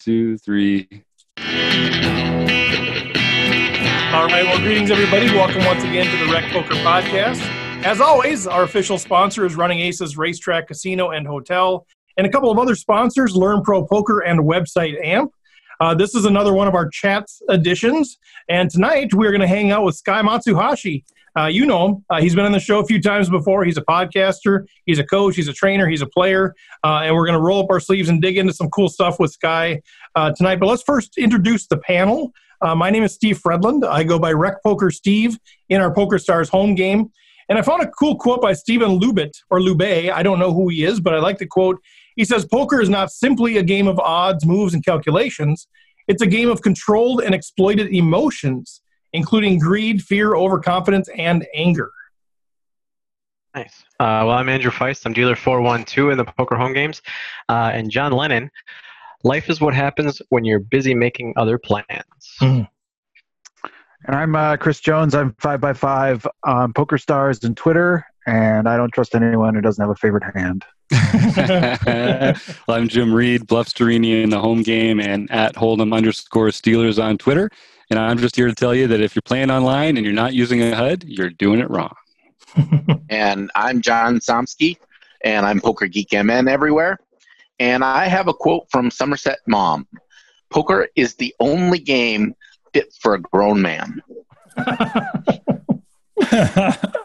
two, three. All right. Well, greetings, everybody. Welcome once again to the Rec Poker Podcast. As always, our official sponsor is Running Aces Racetrack Casino and Hotel, and a couple of other sponsors, Learn Pro Poker and website AMP. Uh, this is another one of our chats editions, and tonight we're going to hang out with Sky Matsuhashi. Uh, you know him. Uh, he's been on the show a few times before. He's a podcaster, he's a coach, he's a trainer, he's a player. Uh, and we're going to roll up our sleeves and dig into some cool stuff with Sky uh, tonight. But let's first introduce the panel. Uh, my name is Steve Fredland. I go by Rec Poker Steve in our Poker Stars home game. And I found a cool quote by Stephen Lubit or Lube. I don't know who he is, but I like the quote. He says, Poker is not simply a game of odds, moves, and calculations. It's a game of controlled and exploited emotions including greed, fear, overconfidence, and anger. Nice. Uh, well, I'm Andrew Feist. I'm dealer 412 in the poker home games. Uh, and John Lennon, life is what happens when you're busy making other plans. Mm. And I'm uh, Chris Jones. I'm 5x5 on Poker Stars and Twitter, and I don't trust anyone who doesn't have a favorite hand. well, I'm Jim Reed, Bluff Sterini in the home game, and at Hold'em underscore Steelers on Twitter. And I'm just here to tell you that if you're playing online and you're not using a HUD, you're doing it wrong. and I'm John Somsky, and I'm Poker Geek MN everywhere. And I have a quote from Somerset Maugham Poker is the only game fit for a grown man. and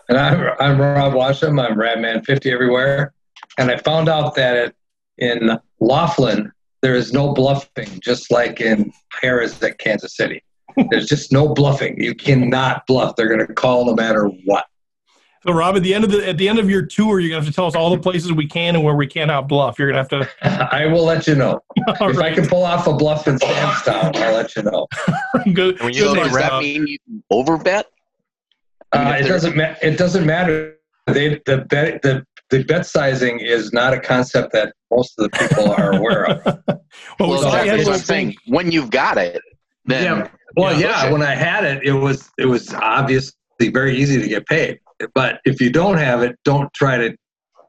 I'm, I'm Rob Washam. I'm Radman50 everywhere. And I found out that in Laughlin, there is no bluffing, just like in Harrah's at Kansas City. There's just no bluffing. You cannot bluff. They're going to call no matter what. So, Rob, at the end of the at the end of your tour, you're going to have to tell us all the places we can and where we cannot bluff. You're going to have to. I will let you know if right. I can pull off a bluff in Samstown. I'll let you know. Good. When you so does that mean you overbet? Uh, it doesn't. Ma- it doesn't matter. They the bet the the bet sizing is not a concept that most of the people are aware of. well, well that's what I'm saying. When you've got it, then yeah. Well, yeah, yeah when I had it, it was it was obviously very easy to get paid. But if you don't have it, don't try to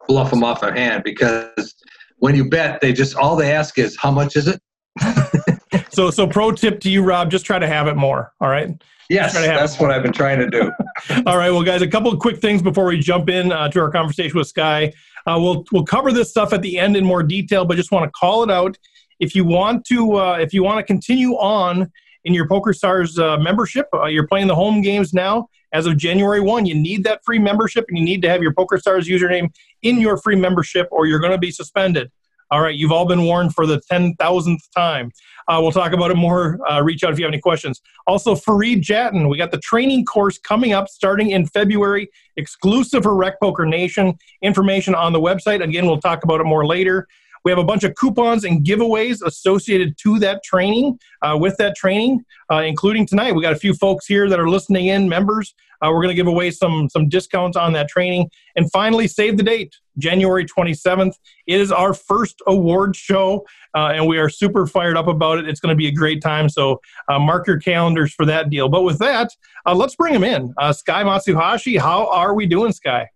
bluff them off a hand because when you bet, they just all they ask is how much is it. so, so pro tip to you, Rob: just try to have it more. All right. Yes, that's what I've been trying to do. all right, well, guys, a couple of quick things before we jump in uh, to our conversation with Sky. Uh, we'll we'll cover this stuff at the end in more detail, but just want to call it out. If you want to, uh, if you want to continue on in your PokerStars uh, membership. Uh, you're playing the home games now. As of January 1, you need that free membership and you need to have your PokerStars username in your free membership or you're going to be suspended. All right, you've all been warned for the 10,000th time. Uh, we'll talk about it more. Uh, reach out if you have any questions. Also, Fareed Jatton, we got the training course coming up starting in February, exclusive for Rec Poker Nation. Information on the website. Again, we'll talk about it more later. We have a bunch of coupons and giveaways associated to that training, uh, with that training, uh, including tonight. We got a few folks here that are listening in, members. Uh, we're going to give away some some discounts on that training. And finally, save the date, January 27th. It is our first award show, uh, and we are super fired up about it. It's going to be a great time. So uh, mark your calendars for that deal. But with that, uh, let's bring him in. Sky Matsuhashi, how are we doing, Sky?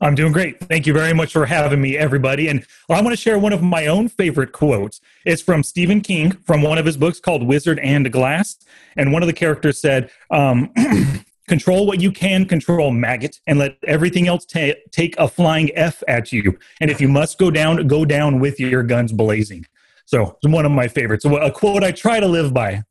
I'm doing great. Thank you very much for having me, everybody. And I want to share one of my own favorite quotes. It's from Stephen King from one of his books called Wizard and Glass. And one of the characters said, um, Control what you can control, maggot, and let everything else ta- take a flying F at you. And if you must go down, go down with your guns blazing. So it's one of my favorites. So a quote I try to live by.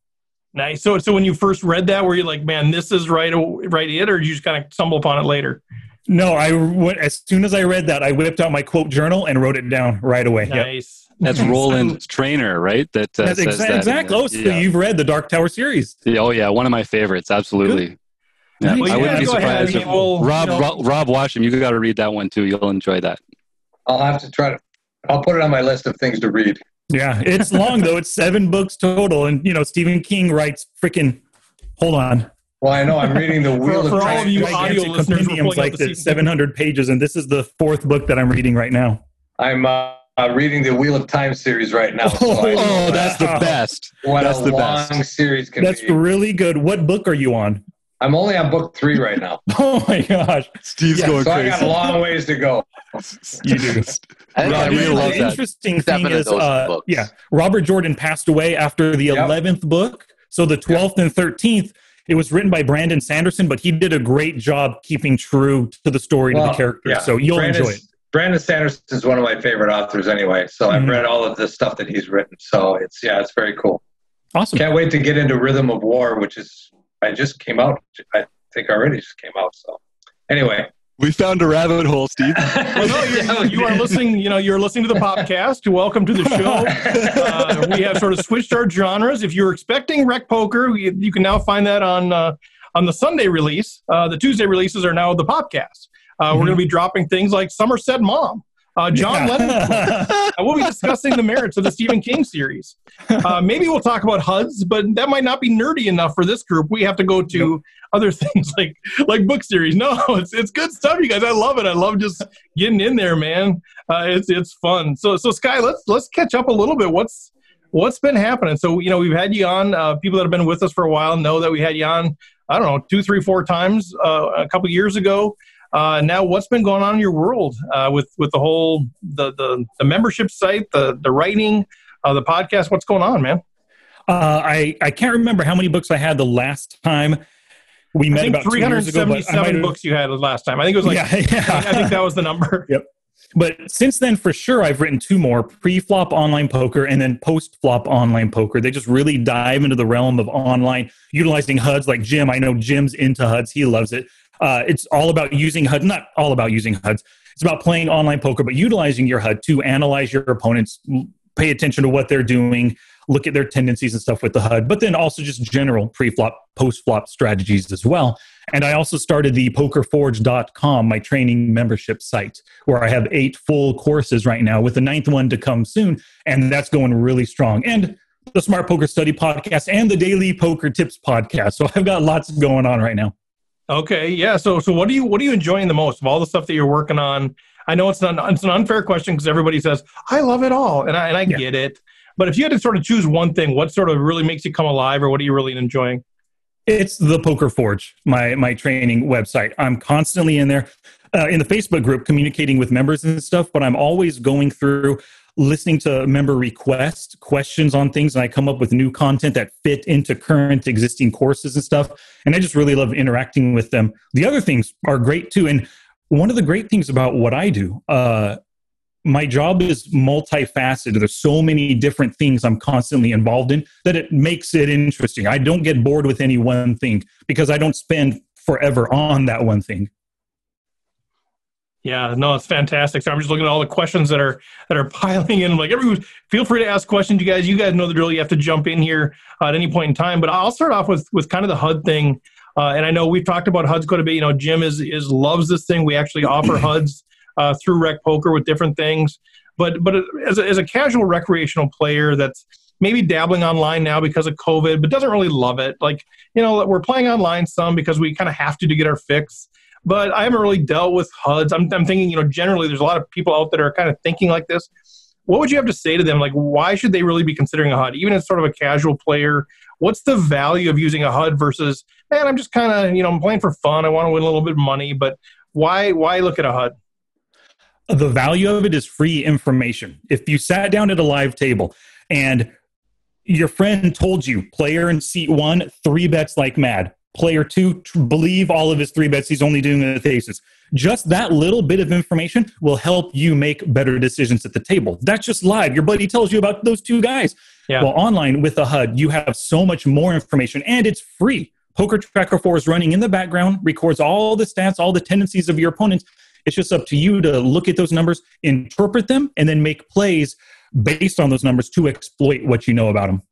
Nice. So, so when you first read that, were you like, "Man, this is right, right it," or you just kind of stumble upon it later? No, I went as soon as I read that, I whipped out my quote journal and wrote it down right away. Nice. Yep. That's Roland Trainer, right? That uh, That's exa- that exactly. Oh, so yeah. you've read the Dark Tower series? Oh yeah, one of my favorites. Absolutely. Yeah. Well, I wouldn't be surprised if Rob, you know, Rob Rob Washam. You got to read that one too. You'll enjoy that. I'll have to try to. I'll put it on my list of things to read. Yeah, it's long though. It's seven books total, and you know Stephen King writes freaking. Hold on. Well, I know I'm reading the Wheel for, of for all of you audio listeners, like the 700 pages, and this is the fourth book that I'm reading right now. I'm uh, reading the Wheel of Time series right now. So oh, oh that's the best. What that's a the long best. series can That's be. really good. What book are you on? I'm only on book three right now. oh my gosh, Steve's yeah, going so crazy. I got a long ways to go. you do. I think Right, I we love the that. interesting seven thing is, uh, yeah, Robert Jordan passed away after the Yep. 11th book. So the 12th and 13th, it was written by Brandon Sanderson, but he did a great job keeping true to the story to the characters. yeah. So you'll Brandon, enjoy it. Brandon Sanderson is one of my favorite authors anyway. So I've Mhm. read all of the stuff that he's written. So it's yeah, it's very cool. Awesome. Can't wait to get into Rhythm of War, which is I just came out. I think already just came out. So anyway, We found a rabbit hole, Steve. Well, no, you're, Yeah, you are listening. You know, you're listening to the podcast. Welcome to the show. Uh, we have sort of switched our genres. If you're expecting Rec Poker, you, you can now find that on uh, on the Sunday release. Uh, the Tuesday releases are now the podcast. Uh, We're going to be dropping things like Somerset Maugham, uh, John Lennon. Uh, we'll be discussing the merits of the Stephen King series. Uh, maybe we'll talk about HUDs, but that might not be nerdy enough for this group. We have to go to other things like like book series. No, it's it's good stuff, you guys. I love it. I love just getting in there, man. Uh, it's it's fun. So so Sky, let's let's catch up a little bit. What's what's been happening? So you know we've had you on. Uh, people that have been with us for a while know that we had you on. I don't know two, three, four times uh, a couple years ago. Uh, now, what's been going on in your world uh, with with the whole the the, the membership site, the the writing, uh, the podcast? What's going on, man? Uh, I, I can't remember how many books I had the last time we I met think about two years ago. but I might 377 books you had last time. I think it was like yeah, yeah. I think that was the number. Yep. But since then, for sure, I've written two more pre-flop online poker and then post-flop online poker. They just really dive into the realm of online, utilizing HUDs. Like Jim, I know Jim's into HUDs; he loves it. Uh, it's all about using HUD, not all about using HUDs. It's about playing online poker, but utilizing your HUD to analyze your opponents, pay attention to what they're doing, look at their tendencies and stuff with the HUD, but then also just general pre-flop, post-flop strategies as well. And I also started the pokerforge.com, my training membership site, where I have eight full courses right now with the ninth one to come soon. And that's going really strong. And the Smart Poker Study podcast and the Daily Poker Tips podcast. So I've got lots going on right now. Okay, yeah. So, so what do you what are you enjoying the most of all the stuff that you're working on? I know it's not it's an unfair question because everybody says I love it all, and I and I Yeah. get it. But if you had to sort of choose one thing, what sort of really makes you come alive, or what are you really enjoying? It's the Poker Forge, my my training website. I'm constantly in there, uh, in the Facebook group, communicating with members and stuff. But I'm always going through, listening to member requests, questions on things, and I come up with new content that fit into current existing courses and stuff. And I just really love interacting with them. The other things are great too. And one of the great things about what I do, uh, my job is multifaceted. There's so many different things I'm constantly involved in that it makes it interesting. I don't get bored with any one thing because I don't spend forever on that one thing. Yeah, no, it's fantastic. So I'm just looking at all the questions that are that are piling in. Like everyone, feel free to ask questions. You guys, you guys know the drill. You have to jump in here uh, at any point in time. But I'll start off with with kind of the HUD thing. Uh, and I know we've talked about HUDs quite a bit. You know, Jim is is loves this thing. We actually offer HUDs uh, through Rec Poker with different things. But but as a, as a casual recreational player that's maybe dabbling online now because of COVID, but doesn't really love it. Like you know, we're playing online some because we kind of have to to get our fix but I haven't really dealt with HUDs. I'm, I'm thinking, you know, generally there's a lot of people out that are kind of thinking like this. What would you have to say to them? Like, why should they really be considering a HUD, even as sort of a casual player? What's the value of using a HUD versus, man, I'm just kind of, you know, I'm playing for fun. I want to win a little bit of money, but why, why look at a HUD? The value of it is free information. If you sat down at a live table and your friend told you, player in seat one, three bets like mad. Player two, believe all of his three bets. He's only doing the aces. Just that little bit of information will help you make better decisions at the table. That's just live. Your buddy tells you about those two guys. Yeah. Well, online with the HUD, you have so much more information and it's free. Poker Tracker 4 is running in the background, records all the stats, all the tendencies of your opponents. It's just up to you to look at those numbers, interpret them, and then make plays based on those numbers to exploit what you know about them.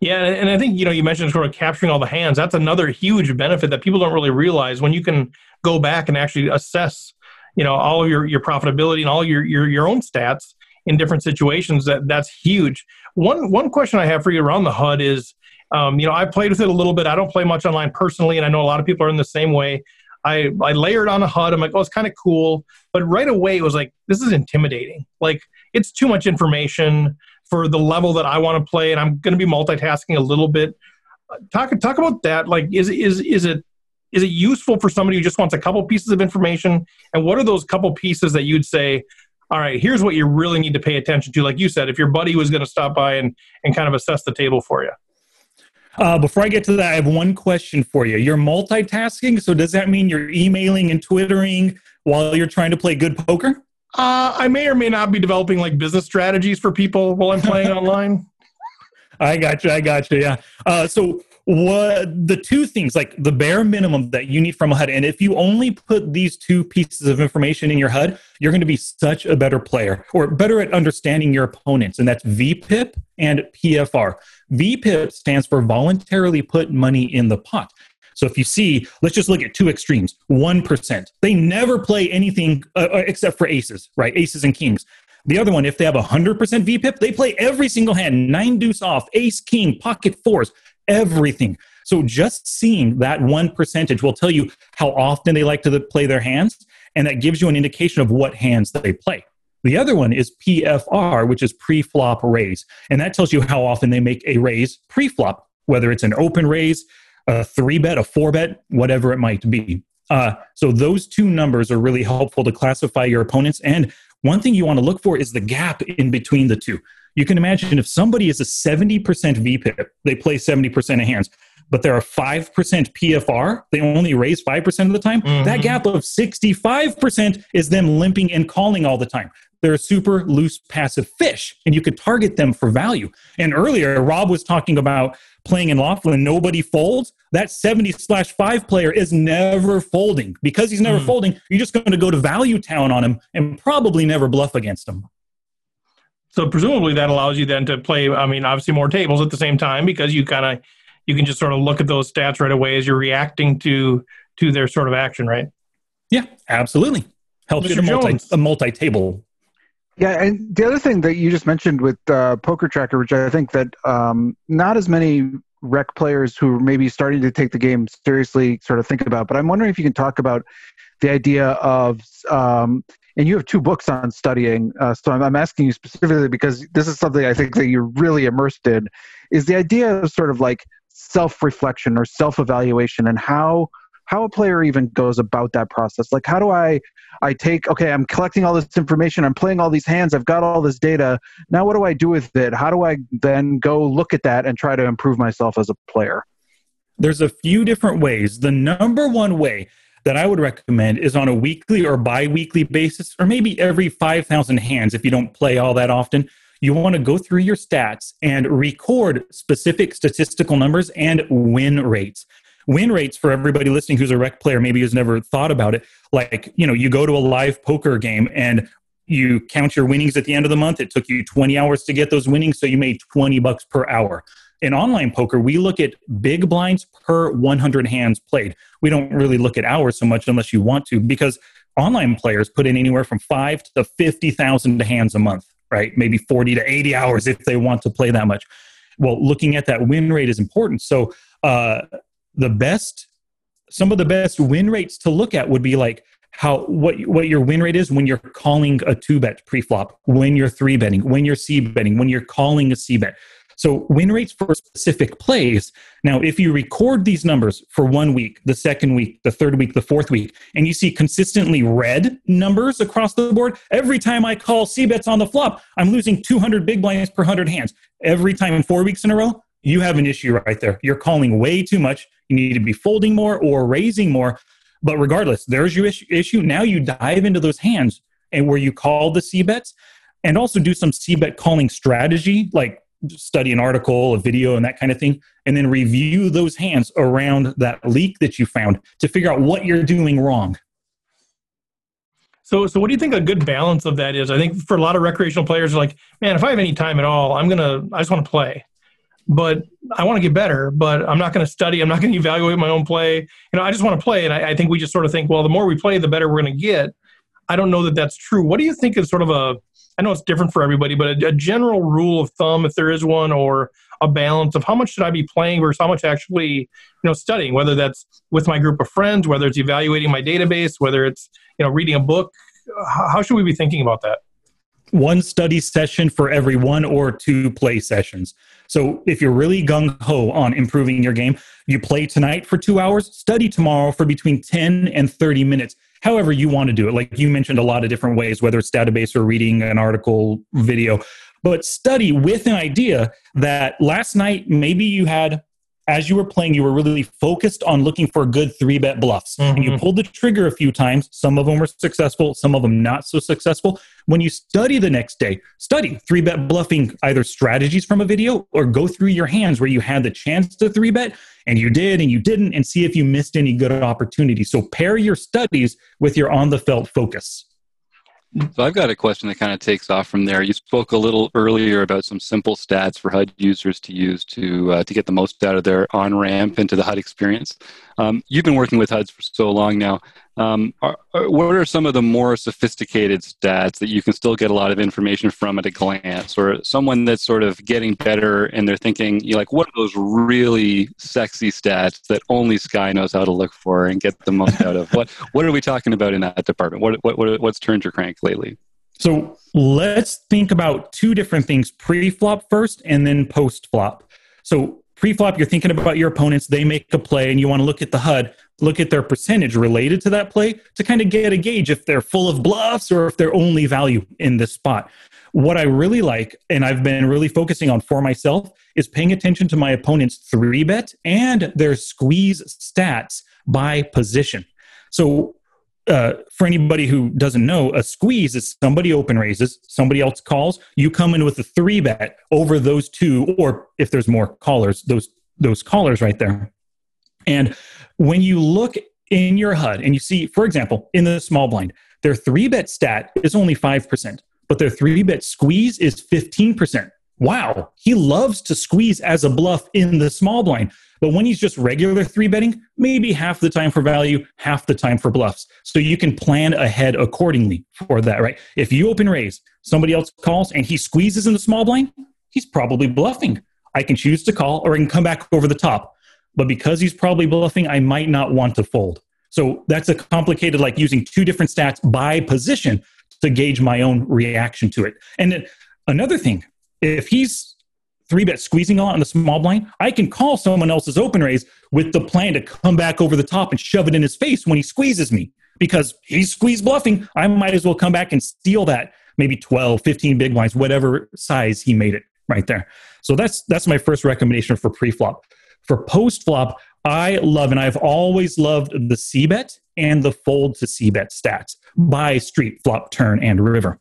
Yeah, and I think you know you mentioned sort of capturing all the hands. That's another huge benefit that people don't really realize when you can go back and actually assess, you know, all of your your profitability and all your your your own stats in different situations. That that's huge. One one question I have for you around the HUD is, um, you know, I played with it a little bit. I don't play much online personally, and I know a lot of people are in the same way. I I layered on a HUD. I'm like, oh, it's kind of cool, but right away it was like, this is intimidating. Like it's too much information for the level that I want to play, and I'm going to be multitasking a little bit. Talk talk about that. Like, is is is it is it useful for somebody who just wants a couple pieces of information? And what are those couple pieces that you'd say all right, here's what you really need to pay attention to. Like you said, if your buddy was going to stop by and, and kind of assess the table for you. Uh, before I get to that, I have one question for you. You're multitasking, so does that mean you're emailing and twittering while you're trying to play good poker? Uh, I may or may not be developing like business strategies for people while I'm playing online. I got you. I got you. Yeah. Uh, so what the two things like the bare minimum that you need from a HUD, and if you only put these two pieces of information in your HUD, you're going to be such a better player or better at understanding your opponents, and that's VPIP and PFR. VPIP stands for voluntarily put money in the pot. So if you see, let's just look at two extremes. 1%. They never play anything uh, uh, except for aces, right? Aces and kings. The other one, if they have 100% VPIP, they play every single hand, nine deuce off, ace, king, pocket fours everything. So just seeing that one percentage will tell you how often they like to play their hands, and that gives you an indication of what hands they play. The other one is PFR, which is pre-flop raise, and that tells you how often they make a raise pre-flop, whether it's an open raise, a three bet, a four bet, whatever it might be. Uh, so those two numbers are really helpful to classify your opponents. And one thing you want to look for is the gap in between the two you can imagine if somebody is a 70% VPIP, they play 70% of hands, but they're a 5% PFR, they only raise 5% of the time. Mm-hmm. That gap of 65% is them limping and calling all the time. They're a super loose passive fish, and you could target them for value. And earlier, Rob was talking about playing in Laughlin, nobody folds. That 70 slash 5 player is never folding. Because he's never mm. folding, you're just going to go to value town on him and probably never bluff against him. So presumably that allows you then to play. I mean, obviously more tables at the same time because you kind of you can just sort of look at those stats right away as you're reacting to to their sort of action, right? Yeah, absolutely. Helps Mr. you to multi a multi table. Yeah, and the other thing that you just mentioned with uh, Poker Tracker, which I think that um, not as many rec players who are maybe starting to take the game seriously sort of think about, but I'm wondering if you can talk about the idea of um, and you have two books on studying. Uh, so I'm, I'm, asking you specifically because this is something I think that you're really immersed in. Is the idea of sort of like self-reflection or self-evaluation, and how how a player even goes about that process. Like, how do I I take okay, I'm collecting all this information, I'm playing all these hands, I've got all this data. Now, what do I do with it? How do I then go look at that and try to improve myself as a player? There's a few different ways. The number one way that I would recommend is on a weekly or bi weekly basis, or maybe every 5,000 hands if you don't play all that often. You want to go through your stats and record specific statistical numbers and win rates. Win rates for everybody listening who's a rec player, maybe has never thought about it. Like, you know, you go to a live poker game and you count your winnings at the end of the month. It took you 20 hours to get those winnings, so you made 20 bucks per hour in online poker, we look at big blinds per 100 hands played. We don't really look at hours so much unless you want to, because online players put in anywhere from five to 50,000 hands a month, right? Maybe 40 to 80 hours if they want to play that much. Well, looking at that win rate is important. So, uh, the best, some of the best win rates to look at would be like how what what your win rate is when you're calling a two bet pre-flop, when you're three betting, when you're c betting, when you're calling a c bet. So win rates for specific plays. Now, if you record these numbers for one week, the second week, the third week, the fourth week, and you see consistently red numbers across the board, every time I call C bets on the flop, I'm losing 200 big blinds per 100 hands. Every time in four weeks in a row, you have an issue right there. You're calling way too much. You need to be folding more or raising more. But regardless, there's your issue. Now you dive into those hands and where you call the C bets and also do some C bet calling strategy, like study an article, a video, and that kind of thing, and then review those hands around that leak that you found to figure out what you're doing wrong. So, so what do you think a good balance of that is? I think for a lot of recreational players, like, man, if I have any time at all, I'm gonna, I just want to play, but I want to get better, but I'm not going to study. I'm not going to evaluate my own play. You know, I just want to play, and I, I think we just sort of think, well, the more we play, the better we're going to get. I don't know that that's true. What do you think is sort of a I know it's different for everybody, but a, a, general rule of thumb, if there is one, or a balance of how much should I be playing versus how much actually, you know, studying, whether that's with my group of friends, whether it's evaluating my database, whether it's, you know, reading a book. How, how should we be thinking about that? One study session for every one or two play sessions. So if you're really gung ho on improving your game, you play tonight for two hours, study tomorrow for between 10 and 30 minutes however you want to do it. Like you mentioned, a lot of different ways, whether it's database or reading an article, video, but study with an idea that last night maybe you had as you were playing, you were really focused on looking for good three bet bluffs. Mm-hmm. And you mm-hmm. pulled the trigger a few times. Some of them were successful, some of them not so successful. When you study the next day, study three bet bluffing either strategies from a video or go through your hands where you had the chance to three bet and you did and you didn't and see if you missed any good opportunities. So pair your studies with your on the felt focus. So I've got a question that kind of takes off from there. You spoke a little earlier about some simple stats for HUD users to use to uh, to get the most out of their on ramp into the HUD experience. Um, you've been working with HUDs for so long now. Um, are, are, what are some of the more sophisticated stats that you can still get a lot of information from at a glance, or someone that's sort of getting better and they're thinking, you like, what are those really sexy stats that only Sky knows how to look for and get the most out of? What What are we talking about in that department? What, what, what What's turned your crank lately? So let's think about two different things: pre-flop first, and then post-flop. So pre-flop, you're thinking about your opponents. They make a play, and you want to look at the HUD look at their percentage related to that play to kind of get a gauge if they're full of bluffs or if they're only value in this spot. What I really like, and I've been really focusing on for myself, is paying attention to my opponent's three bet and their squeeze stats by position. So, uh, for anybody who doesn't know, a squeeze is somebody open raises, somebody else calls. You come in with a three bet over those two, or if there's more callers, those those callers right there. And when you look in your HUD and you see, for example, in the small blind, their three bet stat is only 5%, but their three bet squeeze is 15%. Wow, he loves to squeeze as a bluff in the small blind. But when he's just regular three betting, maybe half the time for value, half the time for bluffs. So you can plan ahead accordingly for that, right? If you open raise, somebody else calls and he squeezes in the small blind, he's probably bluffing. I can choose to call or I can come back over the top but because he's probably bluffing, I might not want to fold. So that's a complicated, like using two different stats by position to gauge my own reaction to it. And another thing, if he's three bet squeezing a lot on the small blind, I can call someone else's open raise with the plan to come back over the top and shove it in his face when he squeezes me because he's squeeze bluffing. I might as well come back and steal that maybe 12, 15 big blinds, whatever size he made it right there. So that's that's my first recommendation for pre-flop. For post flop, I love and I've always loved the C bet and the fold to C bet stats by street, flop, turn, and river.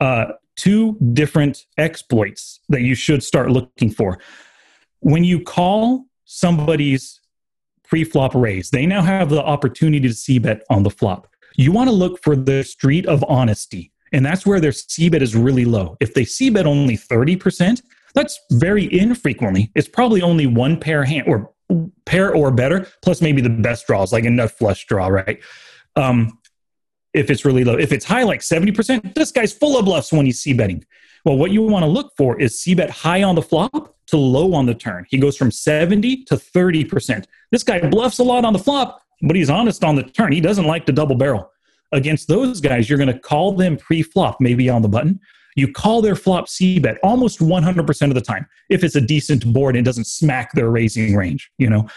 Uh, two different exploits that you should start looking for. When you call somebody's pre-flop raise, they now have the opportunity to C bet on the flop. You want to look for the street of honesty. And that's where their C bet is really low. If they C bet only 30%, that's very infrequently. It's probably only one pair hand or pair or better, plus maybe the best draws, like a nut flush draw, right? Um, if it's really low. If it's high, like 70%, this guy's full of bluffs when he's C betting. Well, what you want to look for is C bet high on the flop to low on the turn. He goes from 70 to 30%. This guy bluffs a lot on the flop, but he's honest on the turn. He doesn't like to double barrel. Against those guys, you're going to call them pre flop, maybe on the button. You call their flop C bet almost 100% of the time if it's a decent board and doesn't smack their raising range. You know,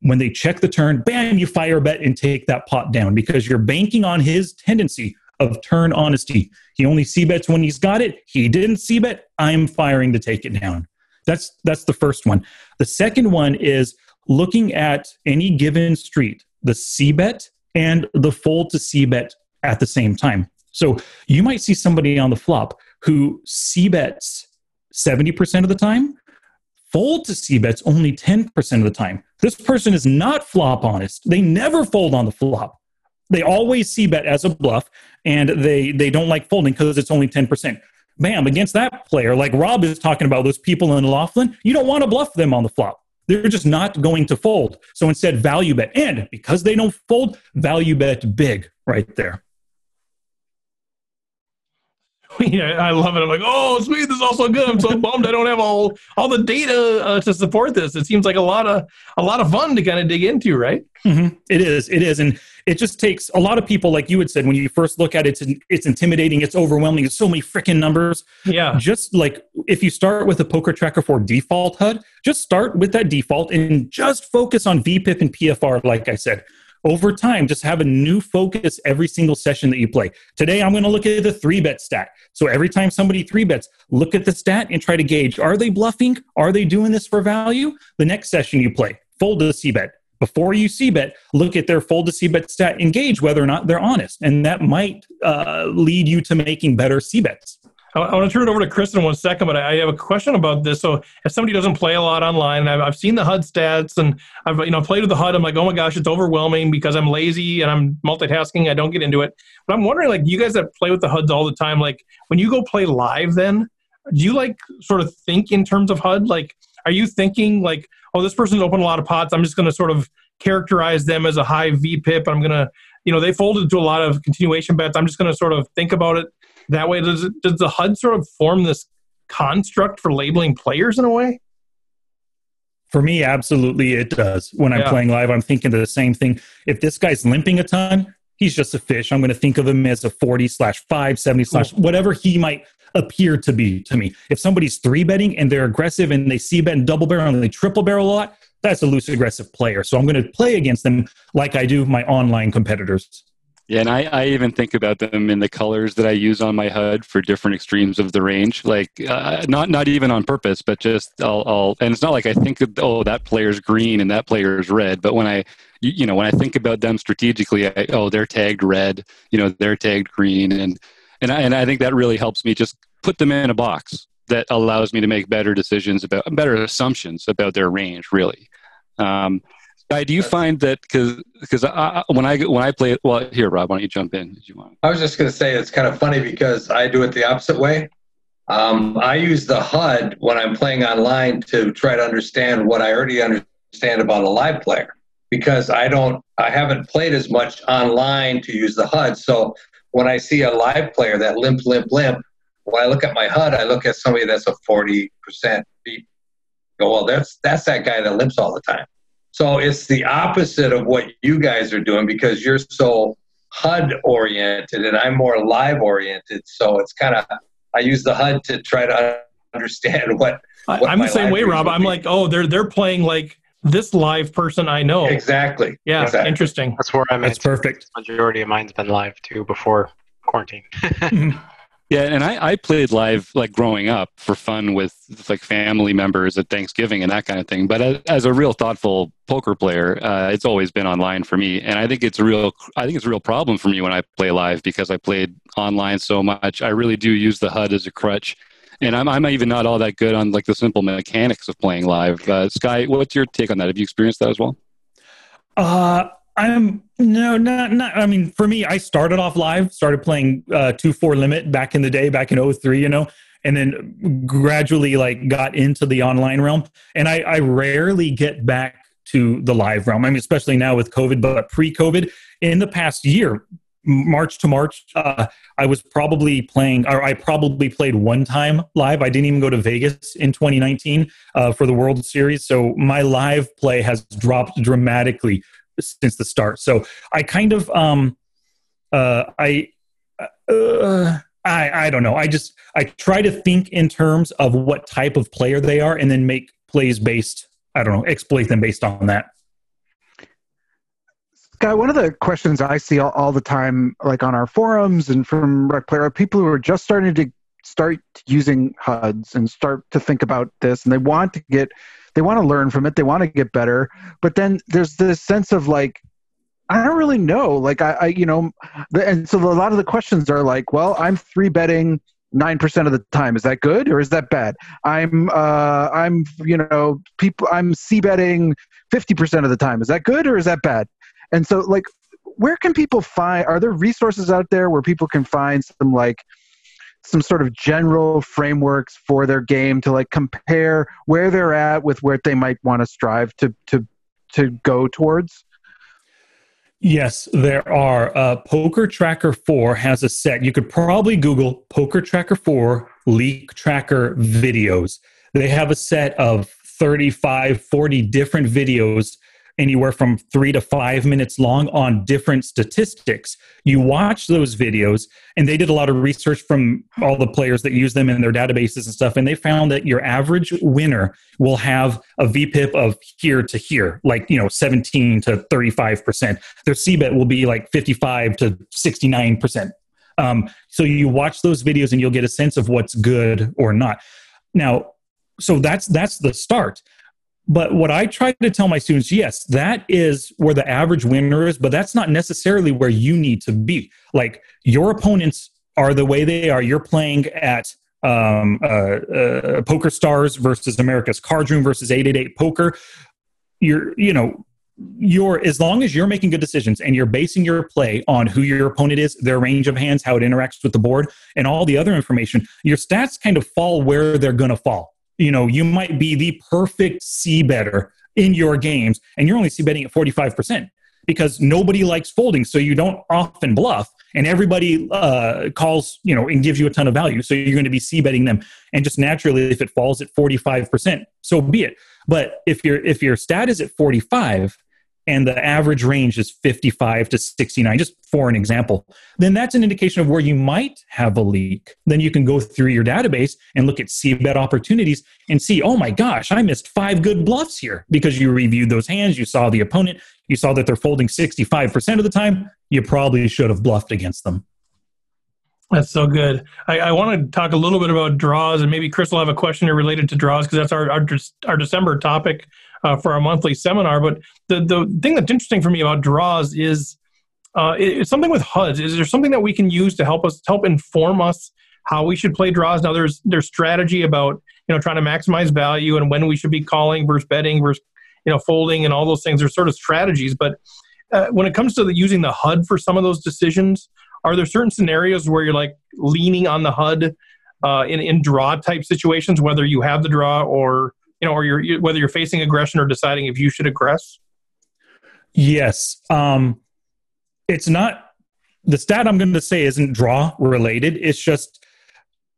when they check the turn, bam, you fire a bet and take that pot down because you're banking on his tendency of turn honesty. He only C bets when he's got it. He didn't C bet. I'm firing to take it down. That's that's the first one. The second one is looking at any given street, the C bet and the fold to C bet at the same time. So you might see somebody on the flop who C bets 70% of the time, fold to C bets only 10% of the time. This person is not flop honest. They never fold on the flop. They always C bet as a bluff and they, they don't like folding because it's only 10%. Bam, against that player, like Rob is talking about those people in Laughlin, you don't want to bluff them on the flop. They're just not going to fold. So instead, value bet. And because they don't fold, value bet big right there. yeah, I love it. I'm like, oh, sweet, this is also good. I'm so bummed I don't have all all the data uh, to support this. It seems like a lot of a lot of fun to kind of dig into, right? Mm-hmm. It is, it is, and it just takes a lot of people, like you had said, when you first look at it, it's it's intimidating, it's overwhelming, it's so many freaking numbers. Yeah. Just like if you start with a poker tracker 4 default HUD, just start with that default and just focus on VPIP and PFR, like I said over time, just have a new focus every single session that you play. Today, I'm going to look at the three bet stat. So every time somebody three bets, look at the stat and try to gauge are they bluffing? Are they doing this for value? The next session you play, fold to C bet. Before you C bet, look at their fold to C bet stat, engage whether or not they're honest. And that might uh, lead you to making better C bets. I want to turn it over to in one second, but I have a question about this. So, if somebody doesn't play a lot online, and I've, I've seen the HUD stats, and I've you know played with the HUD, I'm like, oh my gosh, it's overwhelming because I'm lazy and I'm multitasking. I don't get into it. But I'm wondering, like, you guys that play with the HUDs all the time, like, when you go play live, then do you like sort of think in terms of HUD? Like, are you thinking like, oh, this person's opened a lot of pots. I'm just going to sort of characterize them as a high VPIP. I'm going to, you know, they folded to a lot of continuation bets. I'm just going to sort of think about it that way. Does, it, does the HUD sort of form this construct for labeling players in a way? For me, absolutely it does. When I'm yeah. playing live, I'm thinking the same thing. If this guy's limping a ton, he's just a fish. I'm going to think of him as a 40 slash 5, 70 slash whatever he might appear to be to me. If somebody's three betting and they're aggressive and they C bet and double barrel and they triple barrel a lot, that's a loose aggressive player. So I'm going to play against them like I do my online competitors. Yeah, and I, I even think about them in the colors that I use on my HUD for different extremes of the range. Like uh, not not even on purpose, but just I'll, I'll and it's not like I think oh that player's green and that player's red. But when I you, know when I think about them strategically, I, oh they're tagged red, you know they're tagged green, and and I, and I think that really helps me just put them in a box that allows me to make better decisions about better assumptions about their range. Really. Um, Guy, do you find that because because when I when I play well, here, Rob, why don't you jump in? Did you want? I was just going to say it's kind of funny because I do it the opposite way. Um, I use the HUD when I'm playing online to try to understand what I already understand about a live player because I don't I haven't played as much online to use the HUD. So when I see a live player that limp, limp, limp, when I look at my HUD, I look at somebody that's a forty percent beat. Go well, that's that's that guy that limps all the time. So it's the opposite of what you guys are doing because you're so HUD oriented and I'm more live oriented. So it's kind of I use the HUD to try to understand what. what I'm the same way, Rob. I'm like, oh, they're they're playing like this live person I know. Exactly. Yeah, exactly. interesting. That's where I'm. At. That's perfect. Majority of mine's been live too before quarantine. Mm-hmm. Yeah, and I, I played live like growing up for fun with like family members at Thanksgiving and that kind of thing. But as, as a real thoughtful poker player, uh, it's always been online for me, and I think it's a real I think it's a real problem for me when I play live because I played online so much. I really do use the HUD as a crutch, and I'm I'm even not all that good on like the simple mechanics of playing live. Uh, Sky, what's your take on that? Have you experienced that as well? Uh, I'm no, not not. I mean, for me, I started off live, started playing uh, two four limit back in the day, back in 03, you know, and then gradually like got into the online realm. And I, I rarely get back to the live realm. I mean, especially now with COVID, but pre-COVID, in the past year, March to March, uh, I was probably playing, or I probably played one time live. I didn't even go to Vegas in 2019 uh, for the World Series. So my live play has dropped dramatically since the start. So I kind of um uh I uh, I I don't know. I just I try to think in terms of what type of player they are and then make plays based I don't know, exploit them based on that. Guy, one of the questions I see all, all the time, like on our forums and from rec player, people who are just starting to start using HUDs and start to think about this, and they want to get they want to learn from it they want to get better but then there's this sense of like I don't really know. Like I, I you know, and so a lot of the questions are like, well, I'm three betting nine percent of the time. Is that good or is that bad? I'm, uh, I'm, you know, people, I'm c betting fifty percent of the time. Is that good or is that bad? And so, like, where can people find? Are there resources out there where people can find some like some sort of general frameworks for their game to like compare where they're at with where they might want to strive to to to go towards? Yes, there are. Uh, Poker Tracker 4 has a set. You could probably Google Poker Tracker 4 leak tracker videos. They have a set of 35, 40 different videos anywhere from three to five minutes long on different statistics. You watch those videos, and they did a lot of research from all the players that use them in their databases and stuff, and they found that your average winner will have a VPIP of here to here, like you know, 17 to 35 percent. Their CBET will be like 55 to 69 percent. Um, so you watch those videos, and you'll get a sense of what's good or not. Now, so that's that's the start but what I try to tell my students, yes, that is where the average winner is, but that's not necessarily where you need to be. Like your opponents are the way they are. You're playing at um, uh, uh, Poker Stars versus America's Card Room versus 888 Poker. You're, you know, you're as long as you're making good decisions and you're basing your play on who your opponent is, their range of hands, how it interacts with the board, and all the other information, your stats kind of fall where they're going to fall you know, you might be the perfect C better in your games, and you're only C betting at 45% because nobody likes folding. So you don't often bluff, and everybody uh, calls, you know, and gives you a ton of value. So you're going to be C betting them. And just naturally, if it falls at 45%, so be it. But if your if your stat is at 45 and the average range is 55 to 69, just for an example, then that's an indication of where you might have a leak. Then you can go through your database and look at bet opportunities and see, oh my gosh, I missed five good bluffs here because you reviewed those hands, you saw the opponent, you saw that they're folding 65% of the time. You probably should have bluffed against them. That's so good. I, I, want to talk a little bit about draws, and maybe Chris will have a question related to draws because that's our, our, our December topic uh, for our monthly seminar. But the the thing that's interesting for me about draws is uh, it, it's something with HUDs. Is there something that we can use to help us help inform us how we should play draws? Now, there's there's strategy about you know trying to maximize value and when we should be calling versus betting versus you know folding and all those things. There's sort of strategies, but uh, when it comes to the, using the HUD for some of those decisions, are there certain scenarios where you're like leaning on the HUD uh, in in draw type situations, whether you have the draw or you know, or you're whether you're facing aggression or deciding if you should aggress? Yes, um, it's not the stat I'm going to say isn't draw related. It's just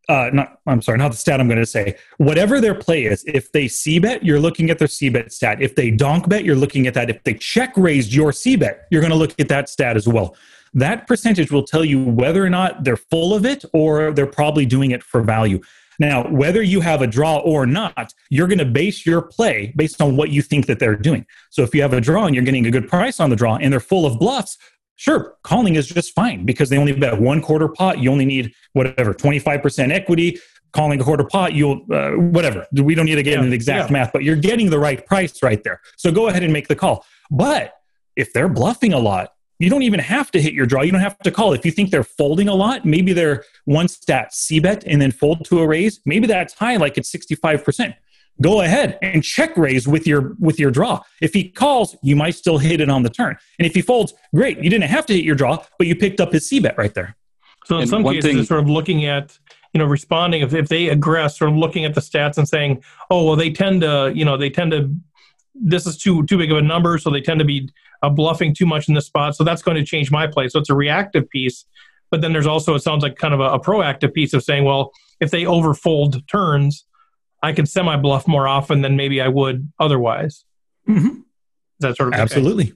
uh, not. I'm sorry, not the stat I'm going to say. Whatever their play is, if they c bet, you're looking at their c bet stat. If they donk bet, you're looking at that. If they check raised your c bet, you're going to look at that stat as well. That percentage will tell you whether or not they're full of it or they're probably doing it for value. Now, whether you have a draw or not, you're going to base your play based on what you think that they're doing. So if you have a draw and you're getting a good price on the draw and they're full of bluffs, sure, calling is just fine because they only bet one quarter pot. You only need whatever, 25% equity. Calling a quarter pot, you'll, uh, whatever. We don't need to get yeah, into the exact yeah. math, but you're getting the right price right there. So go ahead and make the call. But if they're bluffing a lot, you don't even have to hit your draw. You don't have to call. If you think they're folding a lot, maybe they're one stat C bet and then fold to a raise. Maybe that's high, like it's 65%. Go ahead and check raise with your with your draw. If he calls, you might still hit it on the turn. And if he folds, great. You didn't have to hit your draw, but you picked up his C bet right there. So in and some cases, thing, sort of looking at you know responding if, if they aggress, sort of looking at the stats and saying, oh well, they tend to you know they tend to this is too too big of a number, so they tend to be uh, bluffing too much in the spot. So that's going to change my play. So it's a reactive piece. But then there's also it sounds like kind of a, a proactive piece of saying, well, if they overfold turns, I can semi bluff more often than maybe I would otherwise. Mm-hmm. That sort of absolutely.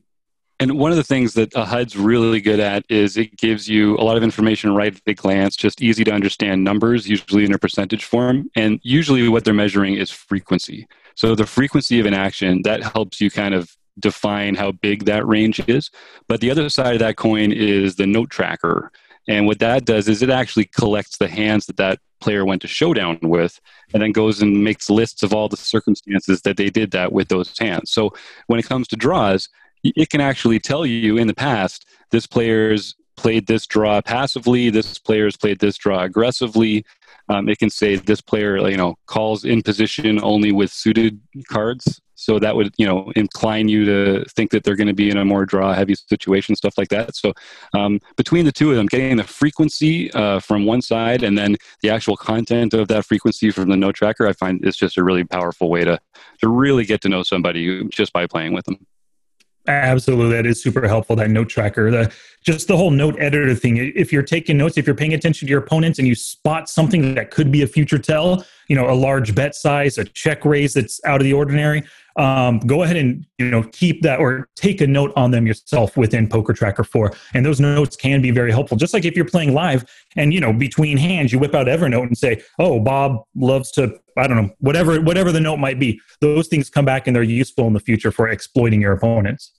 And one of the things that a HUD's really good at is it gives you a lot of information right at a glance, just easy to understand numbers, usually in a percentage form. And usually what they're measuring is frequency. So the frequency of an action, that helps you kind of define how big that range is. But the other side of that coin is the note tracker. And what that does is it actually collects the hands that that player went to showdown with and then goes and makes lists of all the circumstances that they did that with those hands. So when it comes to draws, it can actually tell you in the past this player's played this draw passively, this player's played this draw aggressively, um, it can say this player, you know, calls in position only with suited cards. So that would, you know, incline you to think that they're going to be in a more draw heavy situation, stuff like that. So um, between the two of them, getting the frequency uh, from one side and then the actual content of that frequency from the note tracker, I find is just a really powerful way to to really get to know somebody just by playing with them. Absolutely, that is super helpful. That note tracker, the just the whole note editor thing. If you're taking notes, if you're paying attention to your opponents and you spot something that could be a future tell, you know, a large bet size, a check raise that's out of the ordinary, um, go ahead and you know keep that or take a note on them yourself within Poker Tracker 4. And those notes can be very helpful. Just like if you're playing live and you know between hands you whip out Evernote and say, "Oh, Bob loves to I don't know whatever whatever the note might be." Those things come back and they're useful in the future for exploiting your opponents.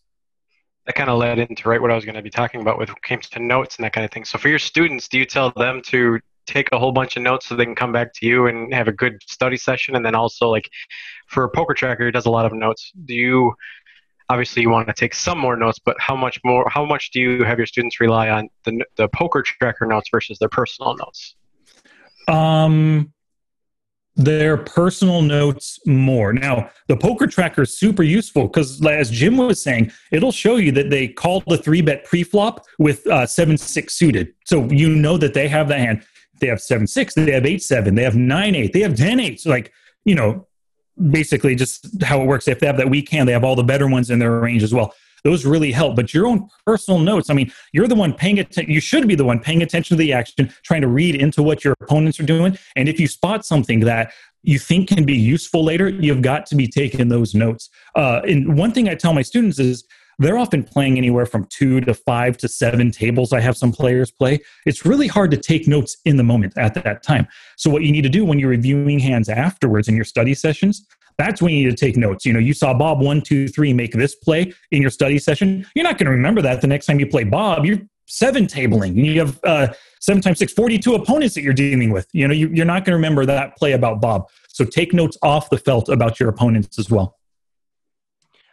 That kind of led into right what I was going to be talking about with came to notes and that kind of thing. So for your students, do you tell them to take a whole bunch of notes so they can come back to you and have a good study session. And then also like for poker tracker it does a lot of notes. Do you obviously you want to take some more notes but how much more how much do you have your students rely on the, the poker tracker notes versus their personal notes? Um their personal notes more. Now, the poker tracker is super useful because, as Jim was saying, it'll show you that they called the three bet pre-flop with uh, seven six suited, so you know that they have that hand they have seven six, they have eight seven, they have nine eight, they have ten eight. So like you know, basically just how it works. If they have that weak hand, they have all the better ones in their range as well. Those really help. But your own personal notes, I mean, you're the one paying attention. You should be the one paying attention to the action, trying to read into what your opponents are doing. And if you spot something that you think can be useful later, you've got to be taking those notes. Uh, and one thing I tell my students is they're often playing anywhere from two to five to seven tables. I have some players play. It's really hard to take notes in the moment at that time. So, what you need to do when you're reviewing hands afterwards in your study sessions, that's when you need to take notes. You know, you saw Bob one, two, three make this play in your study session. You're not going to remember that the next time you play Bob. You're seven tabling. You have uh, seven times six, 42 opponents that you're dealing with. You know, you, you're not going to remember that play about Bob. So take notes off the felt about your opponents as well.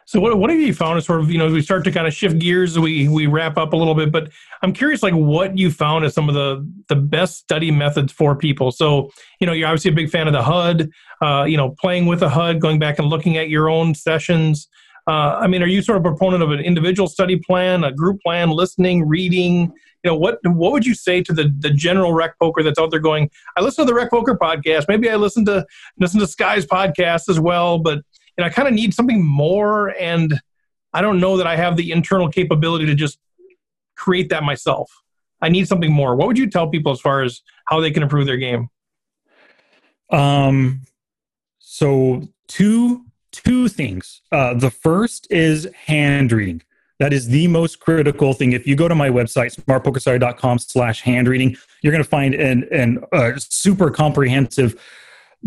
So what, what have you found as sort of, you know, we start to kind of shift gears, we, we wrap up a little bit, but I'm curious, like what you found as some of the, the best study methods for people. So, you know, you're obviously a big fan of the HUD, uh, you know, playing with a HUD, going back and looking at your own sessions. Uh, I mean, are you sort of a proponent of an individual study plan, a group plan, listening, reading? You know, what what would you say to the the general rec poker that's out there going? I listen to the rec poker podcast. Maybe I listen to listen to Sky's podcast as well, but and I kind of need something more. And I don't know that I have the internal capability to just create that myself. I need something more. What would you tell people as far as how they can improve their game? Um, so two two things. Uh, the first is hand reading. That is the most critical thing. If you go to my website, smartpokerstudy.com slash hand reading, you're going to find an, an uh, super comprehensive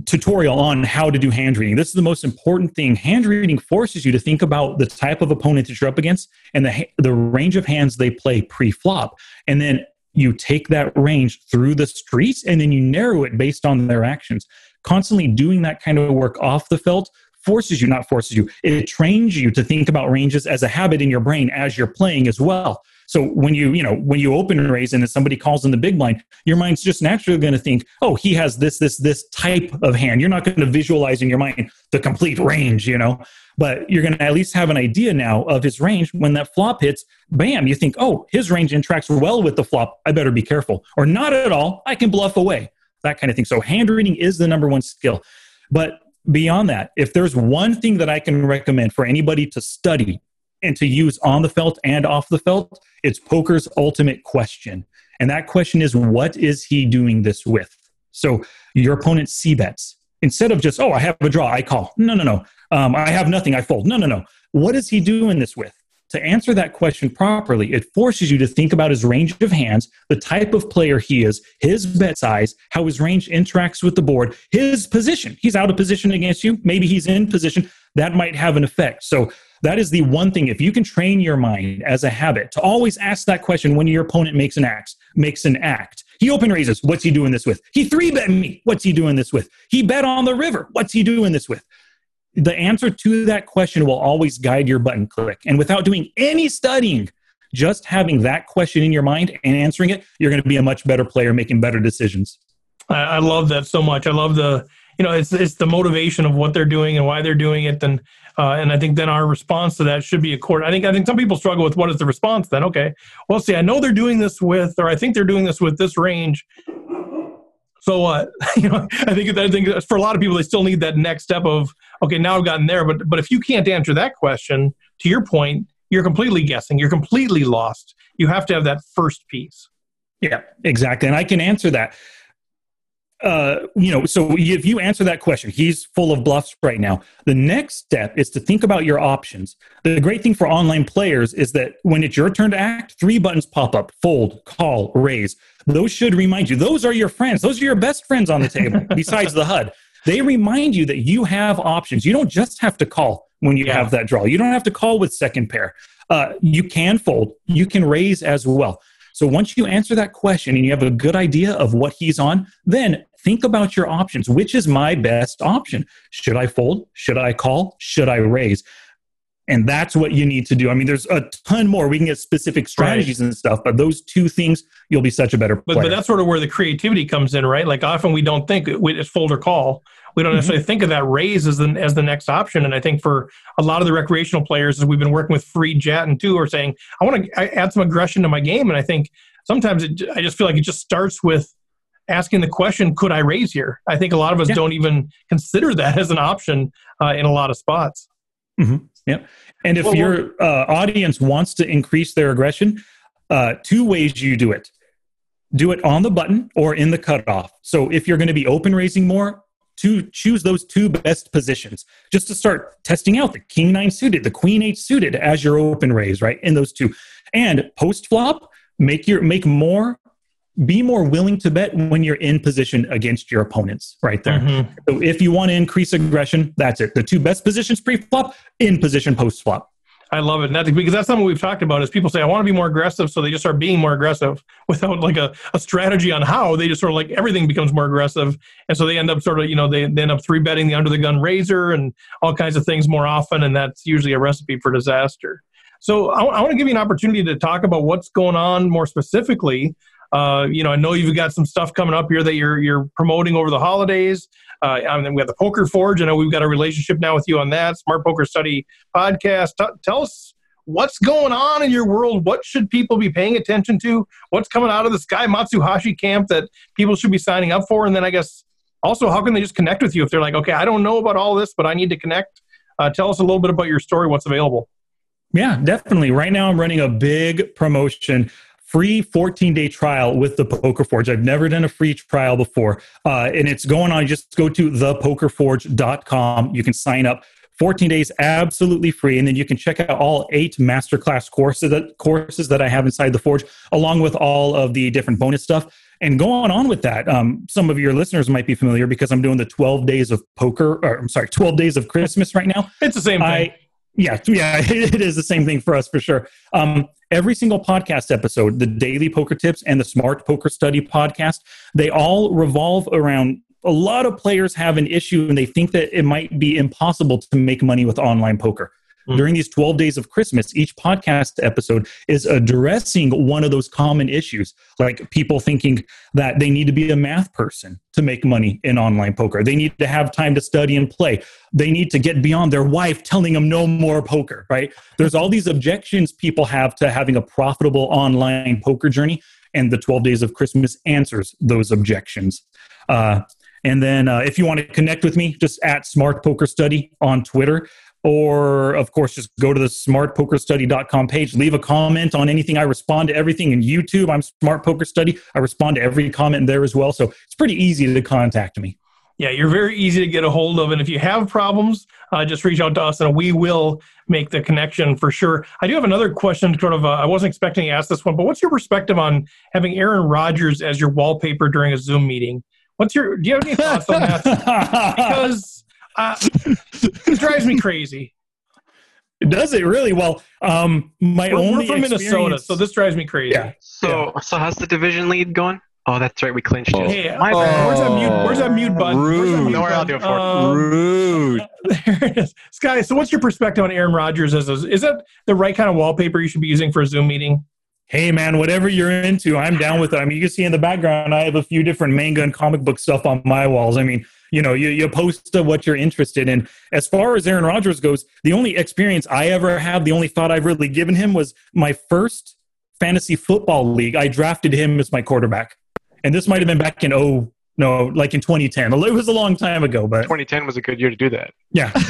tutorial on how to do hand reading. This is the most important thing. Hand reading forces you to think about the type of opponent that you're up against and the the range of hands they play pre-flop. And then you take that range through the streets and then you narrow it based on their actions. Constantly doing that kind of work off the felt forces you, not forces you. It trains you to think about ranges as a habit in your brain as you're playing as well. So when you, you know, when you open raise and somebody calls in the big blind, your mind's just naturally going to think, oh, he has this, this, this type of hand. You're not going to visualize in your mind the complete range, you know, but you're going to at least have an idea now of his range. When that flop hits, bam, you think, oh, his range interacts well with the flop. I better be careful. Or not at all. I can bluff away. That kind of thing. So hand reading is the number one skill. But beyond that, if there's one thing that I can recommend for anybody to study and to use on the felt and off the felt, it's poker's ultimate question. And that question is, what is he doing this with? So your opponent C bets. Instead of just, oh, I have a draw, I call. No, no, no. Um, I have nothing, I fold. No, no, no. What is he doing this with? To answer that question properly, it forces you to think about his range of hands, the type of player he is, his bet size, how his range interacts with the board, his position. He's out of position against you. Maybe he's in position. That might have an effect. So that is the one thing. If you can train your mind as a habit to always ask that question when your opponent makes an act, makes an act. He open raises. What's he doing this with? He three bet me. What's he doing this with? He bet on the river. What's he doing this with? The answer to that question will always guide your button click. And without doing any studying, just having that question in your mind and answering it, you're going to be a much better player, making better decisions. I, I love that so much. I love the you know it's it's the motivation of what they're doing and why they're doing it and uh, and I think then our response to that should be a court. I think I think some people struggle with what is the response then. Okay, well, see, I know they're doing this with, or I think they're doing this with this range. So what? you know, I think I think for a lot of people, they still need that next step of okay, now I've gotten there. But but if you can't answer that question, to your point, you're completely guessing. You're completely lost. You have to have that first piece. Yeah, exactly. And I can answer that uh, you know, so if you answer that question, he's full of bluffs right now. The next step is to think about your options. The great thing for online players is that when it's your turn to act, three buttons pop up fold, call, raise. Those should remind you. Those are your friends. Those are your best friends on the table, besides the HUD. They remind you that you have options. You don't just have to call when you yeah. have that draw. You don't have to call with second pair. Uh, you can fold, you can raise as well. So once you answer that question and you have a good idea of what he's on, then think about your options. Which is my best option? Should I fold? Should I call? Should I raise? And that's what you need to do. I mean, there's a ton more. We can get specific strategies right. and stuff, but those two things, you'll be such a better player. But, but that's sort of where the creativity comes in, right? Like often we don't think it's fold or call. We don't mm-hmm. necessarily think of that raise as the, as the next option. And I think for a lot of the recreational players, as we've been working with Free Jet and two, are saying, I want to add some aggression to my game. And I think sometimes it, I just feel like it just starts with asking the question, could I raise here? I think a lot of us yeah. don't even consider that as an option uh, in a lot of spots. Mm-hmm. Yeah. And if well, your uh, audience wants to increase their aggression, uh, two ways you do it do it on the button or in the cutoff. So if you're going to be open raising more, to choose those two best positions just to start testing out the king nine suited, the queen eight suited as your open raise, right? In those two. And post flop, make your make more be more willing to bet when you're in position against your opponents right there. Mm-hmm. So if you want to increase aggression, that's it. The two best positions pre-flop, in position post-flop. I love it. That's because that's something we've talked about is people say, I want to be more aggressive. So they just start being more aggressive without like a, a strategy on how they just sort of like everything becomes more aggressive. And so they end up sort of, you know, they, they end up three betting the under the gun razor and all kinds of things more often. And that's usually a recipe for disaster. So I, I want to give you an opportunity to talk about what's going on more specifically uh, you know, I know you've got some stuff coming up here that you're you're promoting over the holidays. Uh, I mean, we have the Poker Forge. I know we've got a relationship now with you on that Smart Poker Study podcast. T- tell us what's going on in your world. What should people be paying attention to? What's coming out of the Sky Matsuhashi camp that people should be signing up for? And then I guess also, how can they just connect with you if they're like, okay, I don't know about all this, but I need to connect? Uh, tell us a little bit about your story. What's available? Yeah, definitely. Right now, I'm running a big promotion free 14 day trial with the Poker Forge. I've never done a free trial before. Uh, and it's going on. Just go to thepokerforge.com. You can sign up 14 days absolutely free. And then you can check out all eight masterclass courses that, courses that I have inside the Forge, along with all of the different bonus stuff. And going on with that, um, some of your listeners might be familiar because I'm doing the 12 days of poker, or I'm sorry, 12 days of Christmas right now. It's the same thing. I, yeah, yeah, it is the same thing for us for sure. Um, every single podcast episode, the Daily Poker Tips and the Smart Poker Study podcast, they all revolve around a lot of players have an issue and they think that it might be impossible to make money with online poker. Mm. During these 12 days of Christmas, each podcast episode is addressing one of those common issues, like people thinking that they need to be a math person to make money in online poker. They need to have time to study and play. They need to get beyond their wife telling them no more poker, right? There's all these objections people have to having a profitable online poker journey, and the 12 days of Christmas answers those objections. Uh, and then uh, if you want to connect with me, just at Smart Poker Study on Twitter or of course just go to the smartpokerstudy.com page. Leave a comment on anything. I respond to everything in youtube. I'm smart poker study i respond to every comment there as well. So it's pretty easy to contact me. Yeah you're very easy to get a hold of. And if you have problems uh, just reach out to us and we will make the connection for sure. I do have another question sort of uh, i wasn't expecting to ask this one but what's your perspective on having aaron rodgers as your wallpaper during a zoom meeting? What's your do you have any thoughts on that? Because uh, it drives me crazy. It does it really? Well, um, my we're, only we're from Minnesota, so this drives me crazy. Yeah. So, yeah. so how's the division lead going? Oh, that's right. We clinched it. Hey, My oh, where's that mute? Where's that mute button? Rude. Mute no, I'll do it for um, Rude. There it is. Sky, so what's your perspective on Aaron Rodgers? As a, is that the right kind of wallpaper you should be using for a Zoom meeting? Hey man, whatever you're into, I'm down with it. I mean, you can see in the background, I have a few different manga and comic book stuff on my walls. I mean, you know you, you post what you're interested in. As far as aaron rodgers goes the only experience i ever have the only thought i've really given him was my first fantasy football league. I drafted him as my quarterback. And this might have been back in oh no like in 2010 it was a long time ago but 2010 was a good year to do that. Yeah.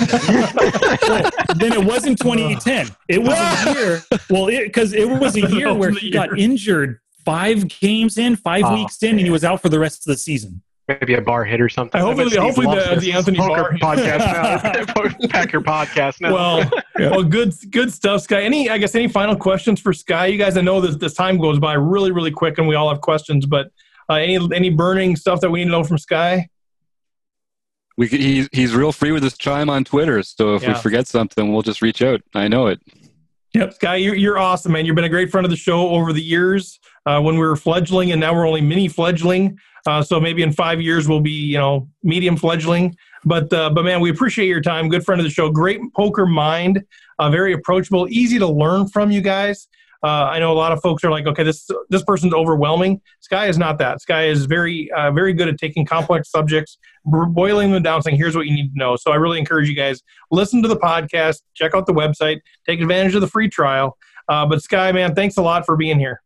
Then it wasn't 2010 it was a year. Well because it, it, was a year where he got injured five games in five oh, weeks in and he was out for the rest of the season maybe a bar hit or something. I hopefully, hopefully the, the Anthony Poker Barr podcast, Packer podcast. Now. Well, well, good, good stuff, Sky. Any, I guess, any final questions for Sky? You guys, I know that this time goes by really, really quick, and we all have questions. But uh, any, any burning stuff that we need to know from Sky? We he's he's real free with his chime on Twitter. So if Yeah. we forget something, we'll just reach out. I know it. Yep, Sky, you're, you're awesome, man. You've been a great friend of the show over the years uh, when we were fledgling, and now we're only mini fledgling. Uh, so maybe in five years we'll be, you know, medium fledgling. But uh, but man, we appreciate your time. Good friend of the show. Great poker mind. Uh, very approachable. Easy to learn from you guys. Uh, I know a lot of folks are like, okay, this this person's overwhelming. Sky is not that. Sky is very uh, very good at taking complex subjects, boiling them down, saying here's what you need to know. So I really encourage you guys listen to the podcast, check out the website, take advantage of the free trial. Uh, but Sky, man, thanks a lot for being here.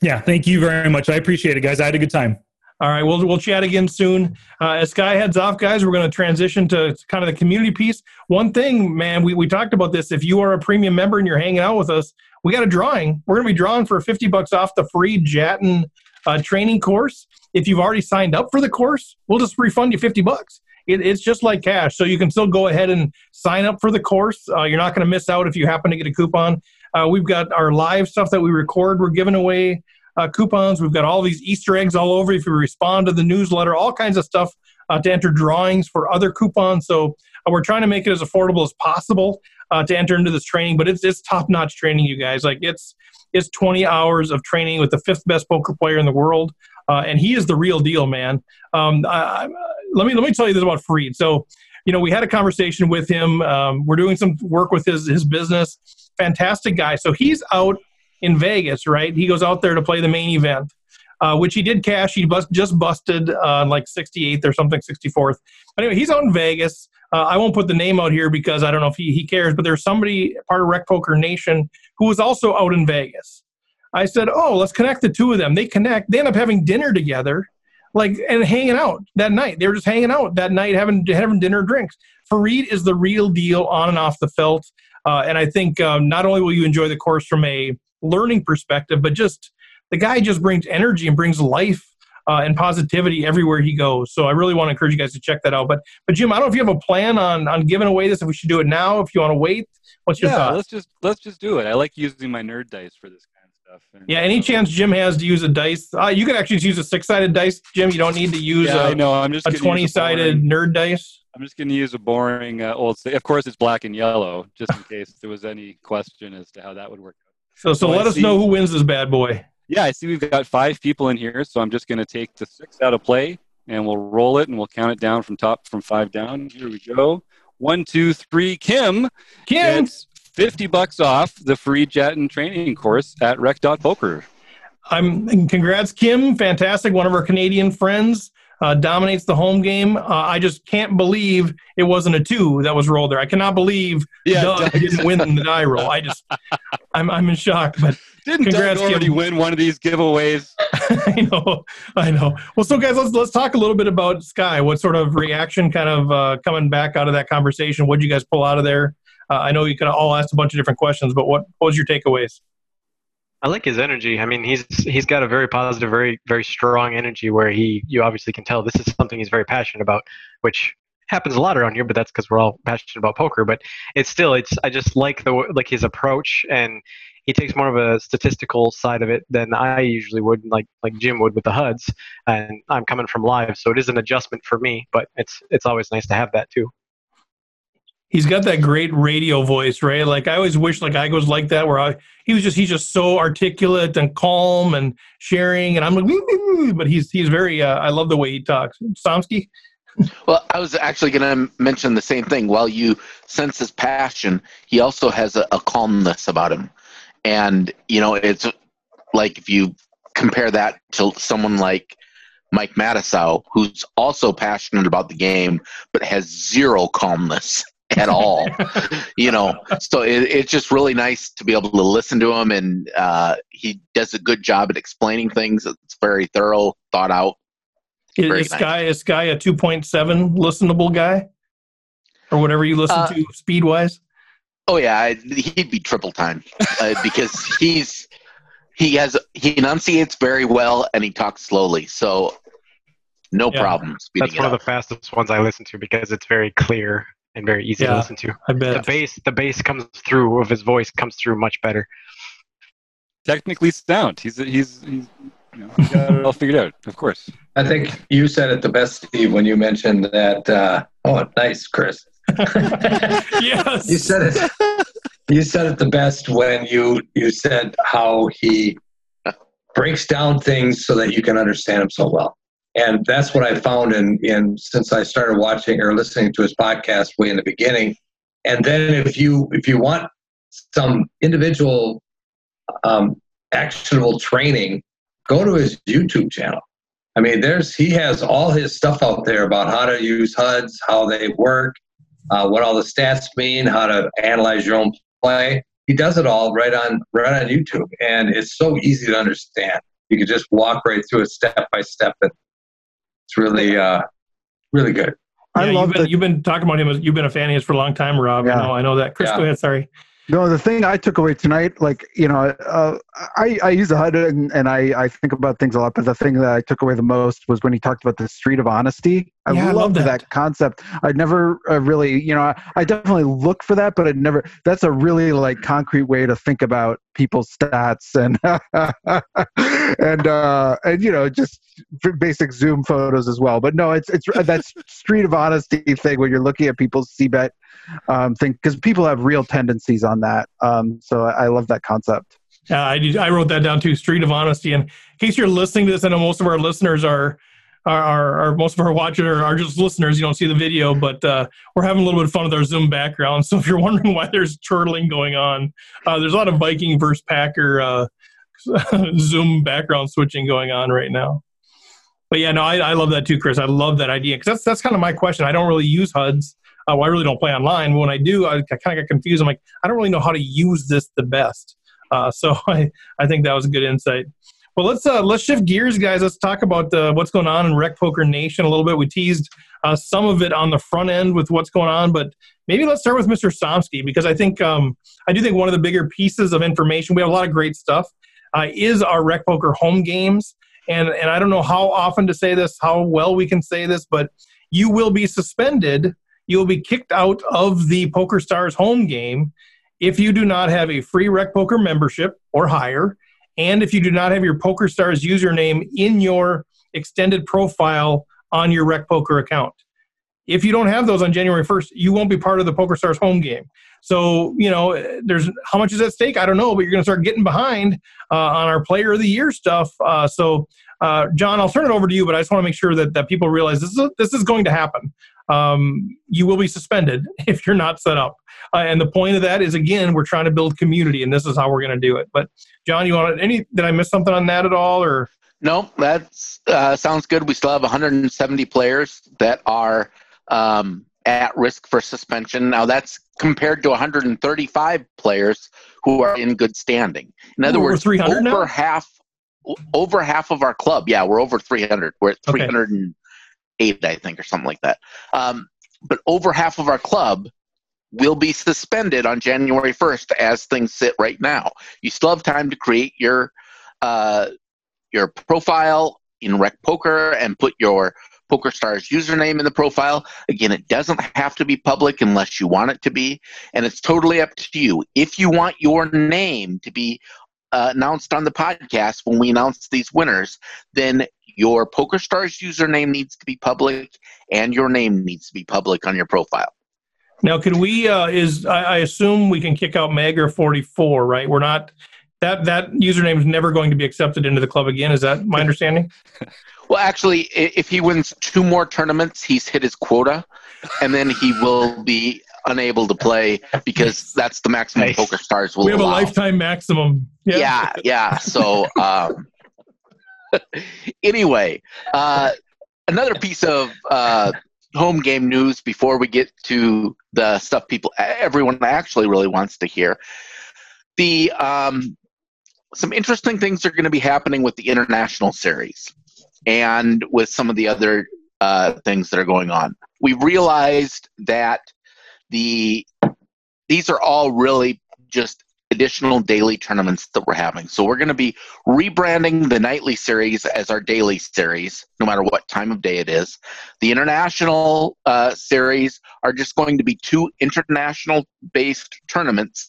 Yeah, thank you very much. I appreciate it, guys. I had a good time. All right, we'll we'll chat again soon. Uh, as Sky heads off, guys, we're going to transition to kind of the community piece. One thing, man, we, we talked about this. If you are a premium member and you're hanging out with us, we got a drawing. We're going to be drawing for 50 bucks off the Fareed Jatin uh, training course. If you've already signed up for the course, we'll just refund you 50 bucks. It, it's just like cash. So you can still go ahead and sign up for the course. Uh, you're not going to miss out if you happen to get a coupon. Uh, we've got our live stuff that we record. We're giving away uh, coupons. We've got all these Easter eggs all over. If you respond to the newsletter, all kinds of stuff uh, to enter drawings for other coupons. So uh, we're trying to make it as affordable as possible uh, to enter into this training. But it's it's top notch training, you guys. Like it's it's 20 hours of training with the fifth best poker player in the world, uh, and he is the real deal, man. Um, I, I, let me let me tell you this about Fareed. So. You know, we had a conversation with him. Um, we're doing some work with his his business. Fantastic guy. So he's out in Vegas, right? He goes out there to play the main event, uh, which he did cash. He bust, just busted uh, like 68th or something, 64th. But anyway, he's out in Vegas. Uh, I won't put the name out here because I don't know if he, he cares, but there's somebody, part of Rec Poker Nation, who was also out in Vegas. I said, Oh, let's connect the two of them. They connect, they end up having dinner together. Like and hanging out that night, they were just hanging out that night, having having dinner, drinks. Fareed is the real deal on and off the felt, uh, and I think um, not only will you enjoy the course from a learning perspective, but just the guy just brings energy and brings life uh, and positivity everywhere he goes. So I really want to encourage you guys to check that out. But but Jim, I don't know if you have a plan on on giving away this. If we should do it now, if you want to wait, what's your yeah, thought? let's just let's just do it. I like using my nerd dice for this kind of stuff. And, Yeah, any uh, chance Jim has to use a dice? Uh, you could actually just use a six-sided dice, Jim. You don't need to use Yeah, I a, know. I'm just a twenty-sided boring- nerd dice. I'm just going to use a boring uh, old. Of course, it's black and yellow, just in case there was any question as to how that would work. So so Oh, I let us see. know who wins this bad boy. Yeah, I see we've got five people in here, so I'm just going to take the six out of play, and we'll roll it, and we'll count it down from top from five down. Here we go. One, two, three. Kim Kim, gets 50 bucks off the Fareed Jatin training course at rec.poker. I'm congrats, Kim. Fantastic. One of our Canadian friends uh, dominates the home game. Uh, I just can't believe it wasn't a two that was rolled there. I cannot believe Yeah, Doug Doug- didn't win the die roll. I just, I'm, I'm in shock. But Didn't Congrats, Doug already Kim. win one of these giveaways? I know, I know. Well, so guys, let's let's talk a little bit about Sky. What sort of reaction, kind of uh, coming back out of that conversation? What did you guys pull out of there? Uh, I know you could all asked a bunch of different questions, but what, what was your takeaways? I like his energy. I mean, he's he's got a very positive, very very strong energy where he you obviously can tell this is something he's very passionate about, which happens a lot around here. But that's because we're all passionate about poker. But it's still it's I just like the like his approach and he takes more of a statistical side of it than I usually would, like like Jim would with the HUDs. And I'm coming from live, so it is an adjustment for me. But it's it's always nice to have that too. He's got that great radio voice, right? Like I always wish like I was like that, where I he was just he's just so articulate and calm and sharing, and I'm like, but he's he's very. Uh, I love the way he talks. Somsky, Well, I was actually going to mention the same thing. While you sense his passion, he also has a, a calmness about him. And, you know, it's like if you compare that to someone like Mike Matusow, who's also passionate about the game, but has zero calmness at all. you know, so it, it's just really nice to be able to listen to him. And uh, he does a good job at explaining things. It's very thorough, thought out. Very is Sky is Sky a two point seven listenable guy, or whatever you listen Uh, to speed wise? Oh yeah, I- he'd be triple time uh, because he's he has he enunciates very well and he talks slowly. So no Yeah. problem That's it one of the fastest ones I listen to because it's very clear and very easy Yeah. to listen to. I bet. The bass, the bass comes through of his voice comes through much better. Technically sound. He's he's, he's you know, he's got it all figured out. Of course. I think you said it the best, Steve, when you mentioned that. Uh, oh, nice, Chris. yes. You said it. You said it the best when you you said how he breaks down things so that you can understand him so well. And that's what I found in in since I started watching or listening to his podcast way in the beginning. And then if you if you want some individual um, actionable training, go to his YouTube channel. I mean, there's he has all his stuff out there about how to use HUDs, how they work, uh, what all the stats mean, how to analyze your own play. He does it all right on right on YouTube, and it's so easy to understand. You can just walk right through it step by step, and it's really uh, really good. I Yeah, love you've been, the you've been talking about him. as- You've been a fan of his for a long time, Rob. Yeah. I know. I know that. Chris, Yeah. go ahead. Sorry. No, the thing I took away tonight, like you know, uh, I I use the HUD and, and I I think about things a lot, but the thing that I took away the most was when he talked about the street of honesty. I Yeah, love that. that. concept. I'd never uh, really, you know, I, I definitely look for that, but I'd never. That's a really like concrete way to think about people's stats and and uh and you know just basic Zoom photos as well. But no, it's it's that street of honesty thing when you're looking at people's CBET um, thing because people have real tendencies on that. Um, so I love that concept. Yeah, I did, I wrote that down too. Street of honesty. And in case you're listening to this, I know most of our listeners are. Are, are, are most of our watchers are, just listeners. You don't see the video, but uh, we're having a little bit of fun with our Zoom background. So if you're wondering why there's chortling going on, uh, there's a lot of Viking versus Packer uh, Zoom background switching going on right now. But yeah, no, I, I love that too, Chris. I love that idea because that's that's kind of my question. I don't really use HUDs. Uh, well, I really don't play online. When I do, I, I kind of get confused. I'm like, I don't really know how to use this the best. Uh, so I, I think that was a good insight. Well, let's uh, let's shift gears, guys. Let's talk about uh, what's going on in Rec Poker Nation a little bit. We teased uh, some of it on the front end with what's going on, but maybe let's start with Mr. Somsky because I think um, I do think one of the bigger pieces of information we have a lot of great stuff uh, is our Rec Poker home games, and and I don't know how often to say this, how well we can say this, but you will be suspended. You will be kicked out of the Poker Stars home game if you do not have a free Rec Poker membership or higher, and if you do not have your PokerStars username in your extended profile on your Rec Poker account. If you don't have those on January 1st, you won't be part of the PokerStars home game. So, you know, there's how much is at stake? I don't know, but you're going to start getting behind uh, on our Player of the Year stuff. Uh, so, uh, John, I'll turn it over to you, but I just want to make sure that, that people realize this is, this is going to happen. Um, you will be suspended if you're not set up. Uh, and the point of that is, again, we're trying to build community, and this is how we're going to do it. But John, you want any? Did I miss something on that at all, or No, that uh, sounds good. We still have 170 players that are um, at risk for suspension. Now, that's compared to 135 players who are in good standing. In other we're words, over now? half, over half of our club. Yeah, we're over 300. We're at 300 Okay. 308, I think, or something like that. Um, but over half of our club will be suspended on January 1st as things sit right now. You still have time to create your uh, your profile in Rec Poker and put your PokerStars username in the profile. Again, it doesn't have to be public unless you want it to be, and it's totally up to you. If you want your name to be uh, announced on the podcast when we announce these winners, then your PokerStars username needs to be public and your name needs to be public on your profile. now can we? Uh, is I, I assume we can kick out Mager forty four, right? We're not that that username is never going to be accepted into the club again. Is that my understanding? Well, actually, if he wins two more tournaments, he's hit his quota, and then he will be unable to play because that's the maximum Nice. Poker Stars will we have a lifetime maximum. Yeah, yeah. So, um, anyway, uh, another piece of uh, home game news before we get to the stuff people, everyone actually really wants to hear. The um, some interesting things are going to be happening with the international series and with some of the other uh, things that are going on. We realized that the these are all really just additional daily tournaments that we're having. So we're going to be rebranding the nightly series as our daily series, no matter what time of day it is. The international uh, series are just going to be two international based tournaments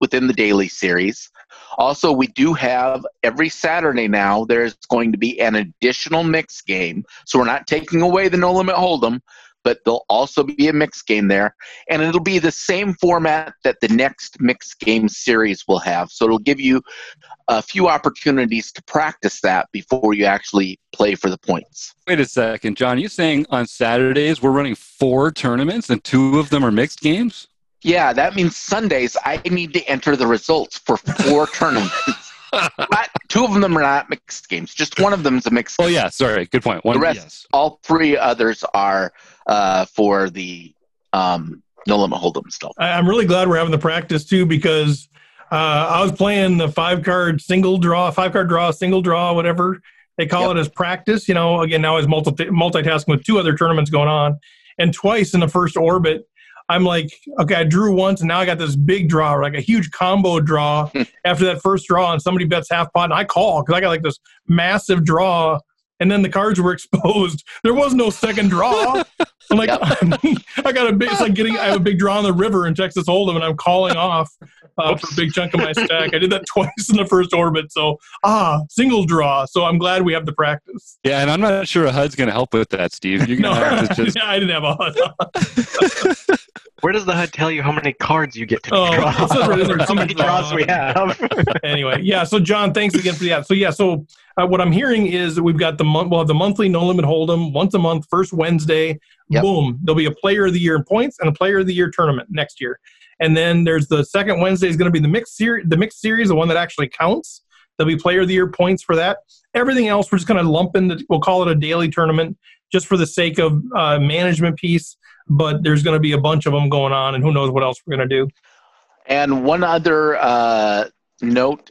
within the daily series. Also, we do have every Saturday now, there's going to be an additional mix game. So we're not taking away the No Limit Hold'em, but there'll also be a mixed game there. And it'll be the same format that the next mixed game series will have. So it'll give you a few opportunities to practice that before you actually play for the points. Wait a second, John. You saying on Saturdays we're running four tournaments and two of them are mixed games? Yeah, that means Sundays I need to enter the results for four tournaments. Not, two of them are not mixed games. Just one of them is a mixed. Oh yeah, sorry. Good point. One, the rest, yes. all three others are uh, for the um, no limit hold'em stuff. I'm really glad we're having the practice too because uh, I was playing the five card single draw, five card draw, single draw, whatever they call Yep. it as practice. You know, again now I was multi- multitasking with two other tournaments going on, and twice in the first orbit. I'm like, okay, I drew once, and now I got this big draw, like a huge combo draw after that first draw, and somebody bets half pot, and I call because I got like this massive draw, and then the cards were exposed. There was no second draw. I'm like, I got a big, it's like getting, I have a big draw on the river in Texas Hold'em, and I'm calling off uh, for a big chunk of my stack. I did that twice in the first orbit, so ah, single draw. So I'm glad we have the practice. Yeah, and I'm not sure a HUD's going to help with that, Steve. You're going to have to just. yeah, I didn't have a HUD. Where does the HUD tell you how many cards you get to Oh, draw? it says right in there, how many draws we have? anyway, yeah. So John, thanks again for that. So yeah, so uh, what I'm hearing is that we've got the month. We'll have the monthly no limit hold'em once a month, first Wednesday. Yep. Boom. There'll be a Player of the Year in points and a Player of the Year tournament next year. And then there's the second Wednesday is going to be the mixed series, the mixed series, the one that actually counts. There'll be Player of the Year points for that. Everything else, we're just going to lump into. We'll call it a daily tournament just for the sake of uh, management piece. But there's going to be a bunch of them going on, and who knows what else we're going to do. And one other uh, note: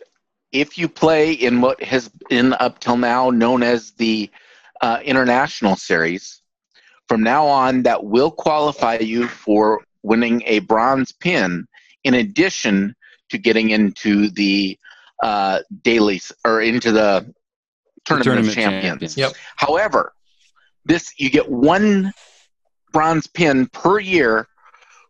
if you play in what has been up till now known as the uh, international series, from now on, that will qualify you for winning a bronze pin. In addition to getting into the uh, dailies or into the tournament, Tournament of champions. champions. Yep. However, this you get one bronze pin per year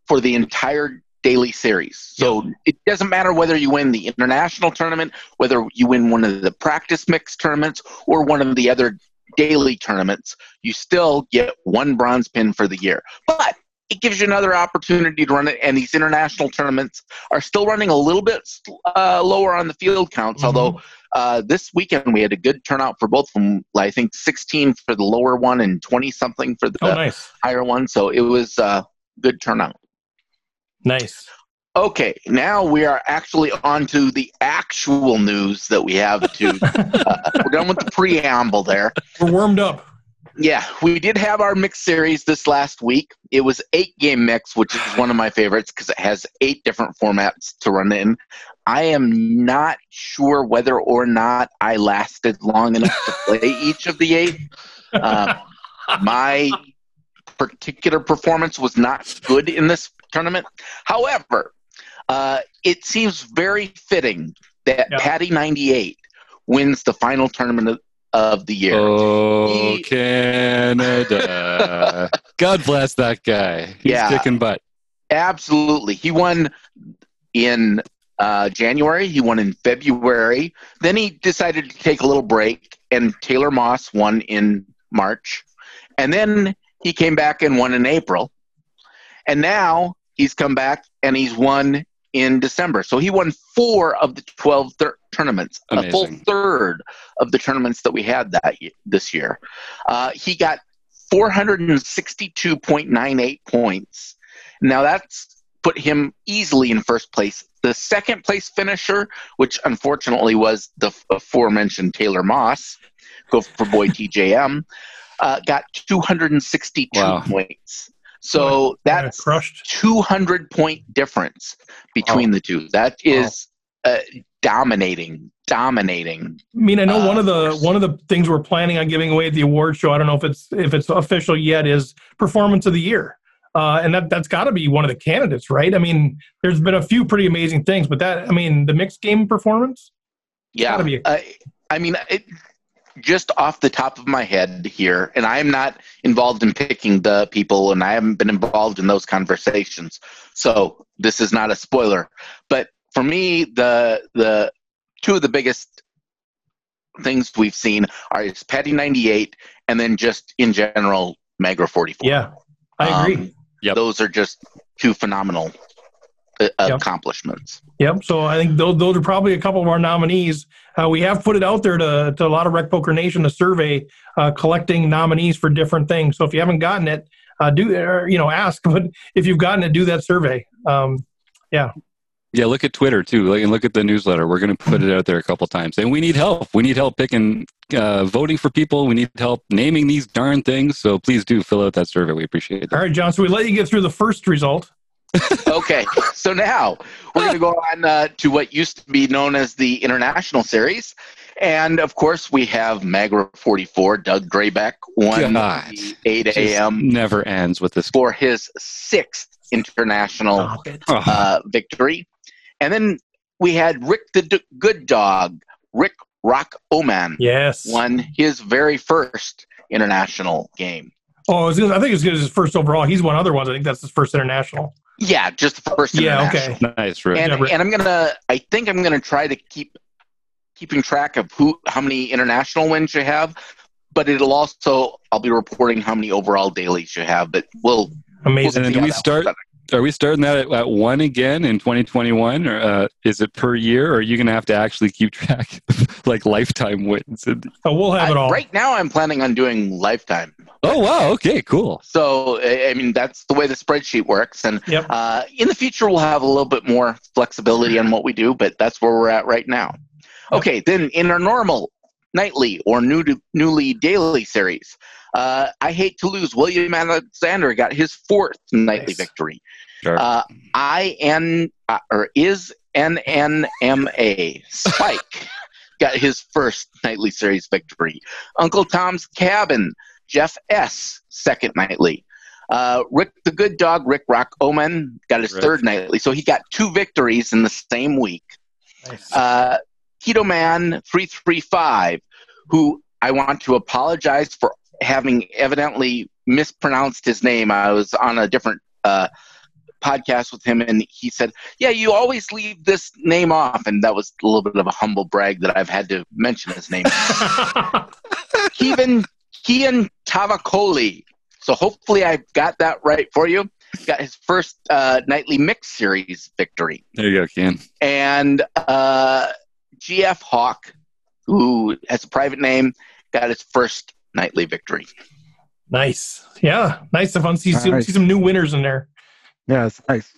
for the entire daily series. So it doesn't matter whether you win the international tournament, whether you win one of the practice mix tournaments or one of the other daily tournaments, you still get one bronze pin for the year. But it gives you another opportunity to run it, and these international tournaments are still running a little bit uh, lower on the field counts. Mhm. Although uh, this weekend we had a good turnout for both of them. I think 16 for the lower one and 20 something for the Oh, nice, higher one. So it was uh, good turnout. nice. Okay, now we are actually on to the actual news that we have to. uh, we're done with the preamble there. We're warmed up. Yeah, we did have our mix series this last week. It was eight game mix, which is one of my favorites because it has eight different formats to run in. I am not sure whether or not I lasted long enough to play each of the eight. Uh, my particular performance was not good in this tournament. However, uh, it seems very fitting that Yeah. Patty 98 wins the final tournament of, the year. Oh, He- Canada. God bless that guy. He's Yeah. kicking butt. Absolutely. He won in uh, January, he won in February. Then he decided to take a little break, and Taylor Moss won in March. And then he came back and won in April. And now he's come back and he's won in December. So he won four of the 12 thir- tournaments, a full third of the tournaments that we had that y- this year. Uh, he got 462.98 points. Now that's put him easily in first place. The second place finisher, which unfortunately was the aforementioned Taylor Moss, go for boy TJM, uh, got 262 Wow. points. So that's crushed. 200 point difference between the two. That is uh, dominating, dominating. I mean, I know Uh, one of the course. one of the things we're planning on giving away at the award show. I don't know if it's if it's official yet. Is performance of the year. uh, and that that's got to be one of the candidates, right? I mean, there's been a few pretty amazing things, but that I mean, the mixed game performance. Yeah, Gotta be a- uh, I mean, it, just off the top of my head here, and I am not involved in picking the people, and I haven't been involved in those conversations, so this is not a spoiler. But for me, the the two of the biggest things we've seen are is Patty ninety eight, and then just in general, Magra forty four. Yeah, I agree. Um, Yep. Those are just two phenomenal uh, Yep. accomplishments. Yep. So I think those, those are probably a couple of our nominees. Uh, we have put it out there to, to a lot of Rec Poker Nation, a survey uh, collecting nominees for different things. So if you haven't gotten it, uh, do or, you know ask. But if you've gotten it, do that survey. Um, Yeah, Yeah, look at Twitter too. Like, and look at the newsletter. We're going to put it out there a couple times. And we need help. We need help picking, uh, voting for people. We need help naming these darn things. So please do fill out that survey. We appreciate it. All right, John. So we let you get through the first result. Okay, so now we're going to go on uh, to what used to be known as the International Series. And of course, we have Magra 44, Doug Graybeck, won God. 8 a.m. never ends with this. for his sixth international Stop it. Uh, victory. And then we had Rick the D- Good Dog, Rick Rock Oman, Yes. won his very first international game. Oh, I, was gonna, I think it's his first overall. He's won other ones. I think that's his first international. Yeah, just the first Yeah. Okay. nice, Rick. and, Yeah, and I'm gonna I think I'm gonna try to keep keeping track of who how many international wins you have, but it'll also I'll be reporting how many overall dailies you have. But we'll, we'll Amazing. And do we start- works out. Are we starting that at, at one again in 2021, or uh, is it per year? Or are you going to have to actually keep track, of, like lifetime wins? And- Oh, we'll have it all. right now, I'm planning on doing lifetime. oh wow, okay, cool. So I I mean that's the way the spreadsheet works, and Yep. uh, in the future we'll have a little bit more flexibility on what we do, but that's where we're at right now. Okay, then in our normal nightly or new to, newly daily series, uh, I hate to lose. William Alexander got his fourth nightly Nice. victory. Sure. Uh, I N uh, or is N N M A Spike got his first nightly series victory. Uncle Tom's Cabin, Jeff S. second nightly. Uh, Rick the Good Dog, Rick Rock Omen got his Right. third nightly. So he got two victories in the same week. Nice. Uh, Keto Man 335, who I want to apologize for having evidently mispronounced his name. I was on a different uh, podcast with him, and he said, "Yeah, you always leave this name off," and that was a little bit of a humble brag that I've had to mention his name. Kevin Kian Tavakoli. So hopefully I got that right for you. Got his first uh, nightly mix series victory There you go, Ken. and uh, GF Hawk, who has a private name, got his first nightly victory. nice. Yeah. Nice to fun. See, see, Nice. see some new winners in there. Yeah, it's nice.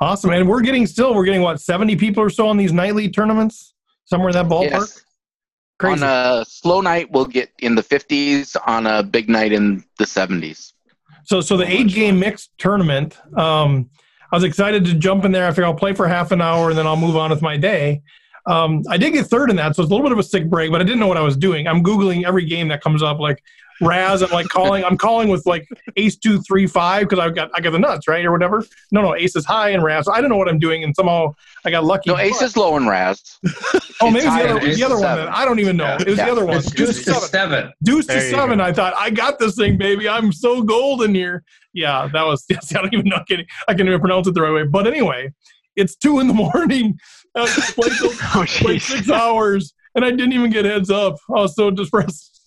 Awesome. And we're getting still, we're getting what, 70 people or so on these nightly tournaments? Somewhere in that ballpark? Yes. Crazy. On a slow night, we'll get in the 50s. On a big night, in the 70s. So, so the eight game mixed tournament. Um, I was excited to jump in there. I figured I'll play for half an hour and then I'll move on with my day. Um, I did get third in that, so it's a little bit of a sick break, but I didn't know what I was doing. I'm googling every game that comes up, like Razz. I'm like calling. I'm calling with like Ace two three five because I got I got the nuts right or whatever. No, no, Ace is high and Razz. I don't know what I'm doing, and somehow I got lucky. No, Ace But- is low and Razz. Oh, maybe it's the other, the other one. Then. I don't even know. Yeah. It was Yeah. the other one. It's Deuce deuce to to seven. seven. Deuce to There you seven. go. I thought I got this thing, baby. I'm so golden here. Yeah, that was. Yes, I don't even know. I can't, I can't even pronounce it the right way. But anyway, it's two in the morning. I played, till- Oh, played six hours, and I didn't even get heads up. I was so depressed.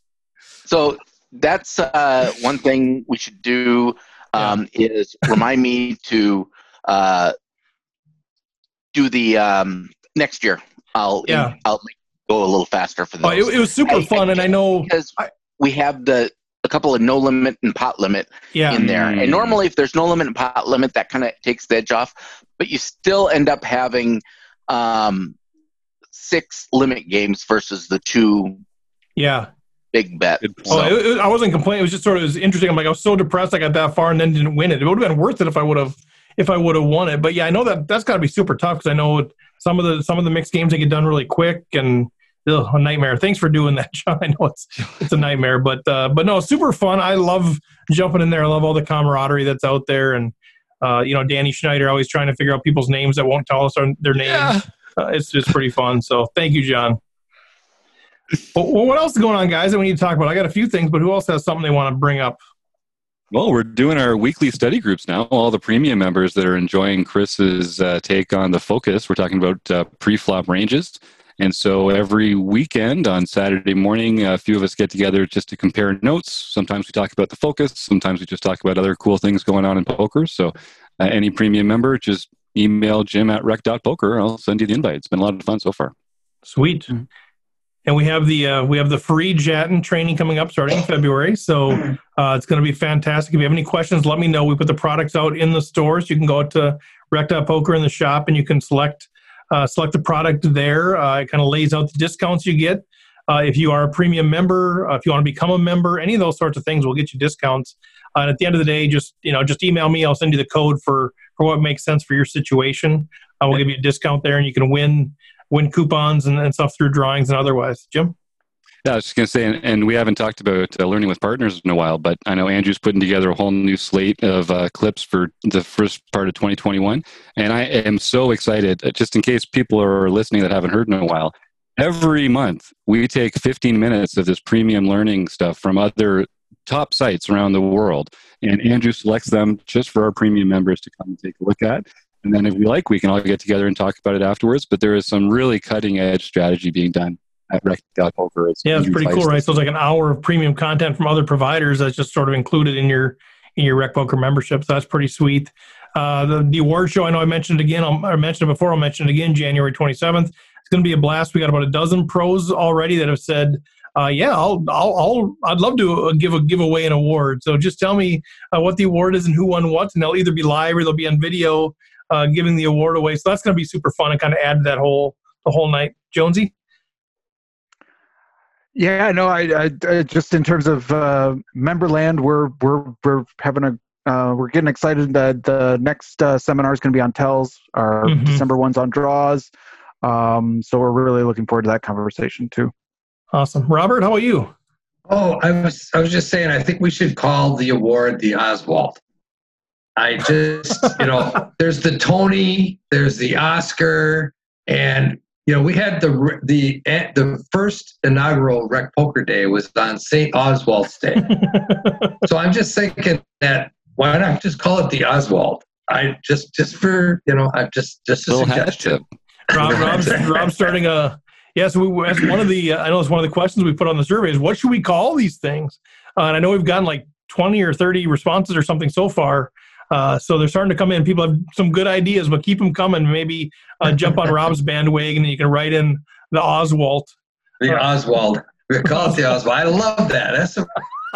So that's uh, one thing we should do um, is remind me to uh, do the um, next year. I'll Yeah. I'll go a little faster for Oh, it, it was super I- I fun, and I know. because I- we have the a couple of no limit and pot limit Yeah, in there. Mm. And normally, if there's no limit and pot limit, that kind of takes the edge off. But you still end up having um, six limit games versus the two yeah. Big bet. Good point. Oh, it, it- I wasn't complaining. It was just sort of it was interesting. I'm like, I was so depressed. I got that far and then didn't win it. It would have been worth it if I would have if I would have won it. But yeah, I know that that's got to be super tough because I know some of the some of the mixed games they get done really quick and ugh, a nightmare. Thanks for doing that, John. I know it's it's a nightmare, but uh, but no, super fun. I love jumping in there. I love all the camaraderie that's out there, and uh, you know, Danny Schneider always trying to figure out people's names that won't tell us their names. Yeah. Uh, it's just pretty fun. So thank you, John. Well, what else is going on, guys? That we need to talk about. I got a few things, but who else has something they want to bring up? Well, we're doing our weekly study groups now. All the premium members that are enjoying Chris's uh, take on the focus, we're talking about uh, pre-flop ranges. And so every weekend on Saturday morning, a few of us get together just to compare notes. Sometimes we talk about the focus. Sometimes we just talk about other cool things going on in poker. So uh, any premium member, just email jim at rec.poker. I'll send you the invite. It's been a lot of fun so far. Sweet. And we have the uh, we have the Fareed Jatin training coming up starting in February, so uh, it's going to be fantastic. If you have any questions, let me know. We put the products out in the stores. You can go to rec.poker in the shop, and you can select uh, select the product there. Uh, it kind of lays out the discounts you get. Uh, if you are a premium member, uh, if you want to become a member, any of those sorts of things will get you discounts. Uh, and at the end of the day, just you know, just email me. I'll send you the code for for what makes sense for your situation. I will give you a discount there, and you can win win coupons and, and stuff through drawings and otherwise. Jim. Yeah, I was just going to say, and, and, we haven't talked about uh, learning with partners in a while, but I know Andrew's putting together a whole new slate of uh, clips for the first part of 2021. And I am so excited, uh, just in case people are listening that haven't heard in a while. Every month, we take 15 minutes of this premium learning stuff from other top sites around the world. And Andrew selects them just for our premium members to come and take a look at. And then if we like, we can all get together and talk about it afterwards. But there is some really cutting edge strategy being done at Rec.Poker. It's yeah, it's pretty cool, right? So it's like an hour of premium content from other providers that's just sort of included in your in your Rec Poker membership. So that's pretty sweet. Uh, the, the award show, I know I mentioned it again. I'll, I mentioned it before. I'll mention it again. January 27th. It's going to be a blast. We got about a dozen pros already that have said, uh, "Yeah, I'll, I'll, I'll, I'd love to uh, give a give away an award." So just tell me uh, what the award is and who won what, and they'll either be live or they'll be on video uh, giving the award away. So that's going to be super fun and kind of add to that whole the whole night. Jonesy. Yeah, no, I, I, I just in terms of uh, Memberland, we're we're we're having a uh, we're getting excited that the next uh, seminar is going to be on tells. Our mm-hmm. December one's on draws. Um, so we're really looking forward to that conversation too. Awesome, Robert. How about you? Oh, I was I was just saying. I think we should call the award the Oswald. I just you know, there's the Tony, there's the Oscar, and you know, we had the the the first inaugural Rec Poker Day was on St. Oswald's Day. so I'm just thinking that why not just call it the Oswald? I just just for you know, I just just a suggestion. Rob, Rob's, Rob's starting a yes. Yeah, so we, as one of the uh, I know it's one of the questions we put on the survey is what should we call these things? Uh, and I know we've gotten like 20 or 30 responses or something so far. Uh, so they're starting to come in. People have some good ideas, but keep them coming. Maybe uh, jump on Rob's bandwagon, and you can write in the Oswald. The Oswald. We call it the Oswald. I love that. That's a,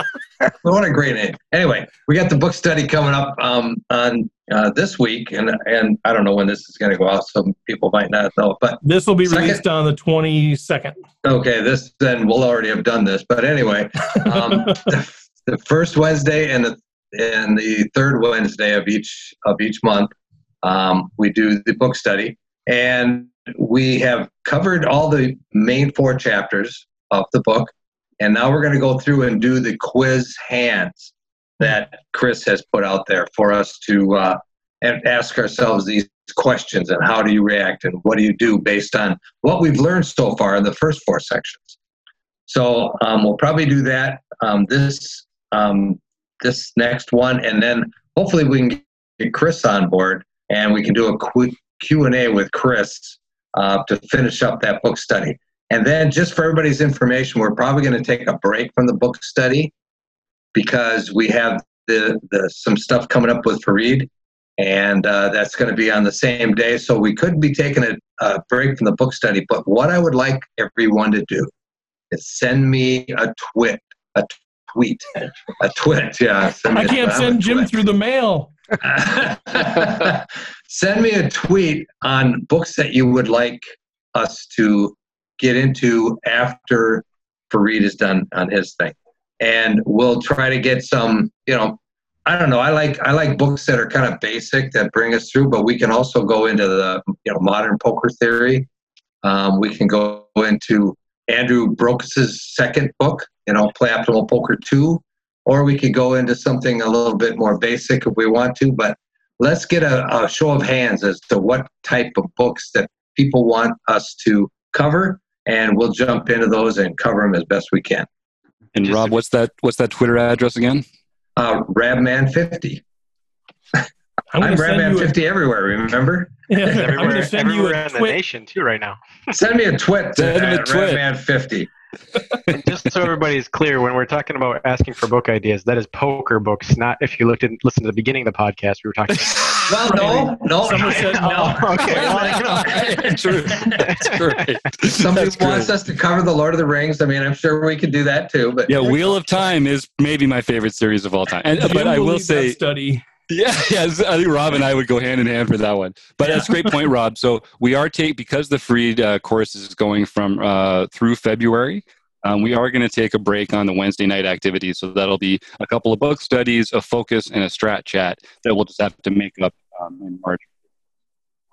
what a great name. Anyway, we got the book study coming up um, on uh, this week, and and I don't know when this is going to go out. Some people might not know, but this will be second, released on the twenty second. Okay, this then we'll already have done this, but anyway, um, the, the first Wednesday and the and the third Wednesday of each of each month, um, we do the book study, and we have covered all the main four chapters of the book, and now we're going to go through and do the quiz hands that Chris has put out there for us to uh, and ask ourselves these questions and how do you react and what do you do based on what we've learned so far in the first four sections. So um, we'll probably do that um, this um, this next one, and then hopefully we can get Chris on board and we can do a quick Q and A with Chris uh, to finish up that book study. And then, just for everybody's information, we're probably going to take a break from the book study because we have the, the some stuff coming up with Fareed, and uh, that's going to be on the same day. So we could be taking a, a break from the book study. But what I would like everyone to do is send me a twit, a tweet. A tweet, yeah. I can't send Jim through the mail. send me a tweet on books that you would like us to get into after Fareed is done on his thing. And we'll try to get some, you know, I don't know. I like I like books that are kind of basic that bring us through, but we can also go into the you know modern poker theory. Um, we can go into Andrew Brokos' second book, you know, Play Optimal Poker 2, or we could go into something a little bit more basic if we want to. But let's get a, a show of hands as to what type of books that people want us to cover, and we'll jump into those and cover them as best we can. And Rob, what's that? What's that Twitter address again? Uh, Rabman50. I'm, I'm Rabman50 everywhere. Remember? Yeah, everywhere, everywhere in the nation too right now. Send me a twit to Send a twit. Rabman50 just so everybody's clear, when we're talking about asking for book ideas, that is poker books, not if you looked and listen to the beginning of the podcast. We were talking. well, no, no, Someone said no. okay, well, true. That's great. Somebody That's wants great. us to cover the Lord of the Rings. I mean, I'm sure we could do that too. But yeah, Wheel of Time is maybe my favorite series of all time. And, but I will say, study. Yeah, yeah. I think Rob and I would go hand in hand for that one. But yeah. that's a great point, Rob. So we are take because the free uh, course is going from uh, through February. Um, we are going to take a break on the Wednesday night activities, so that'll be a couple of book studies, a focus, and a strat chat that we'll just have to make up um, in March.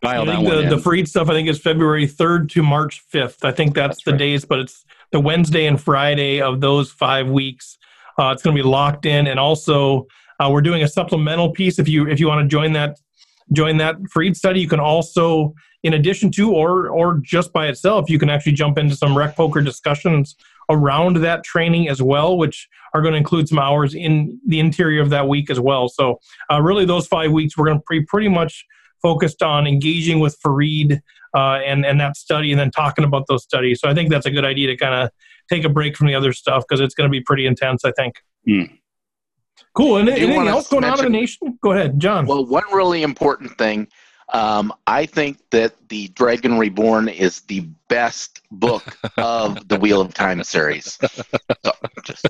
I think the, the Fareed stuff I think is February 3rd to March 5th. I think that's, that's the right. days, but it's the Wednesday and Friday of those five weeks. Uh, it's going to be locked in, and also uh, we're doing a supplemental piece. If you if you want to join that join that Fareed study, you can also, in addition to or or just by itself, you can actually jump into some rec poker discussions around that training as well, which are going to include some hours in the interior of that week as well. So, uh, really, those five weeks, we're going to be pretty much focused on engaging with Fareed uh, and and that study, and then talking about those studies. So, I think that's a good idea to kind of take a break from the other stuff because it's going to be pretty intense. I think. Mm. Cool. And anything else going mention, on in the nation? Go ahead, John. Well, one really important thing um, I think that the Dragon Reborn is the best book of the Wheel of Time series. So, just...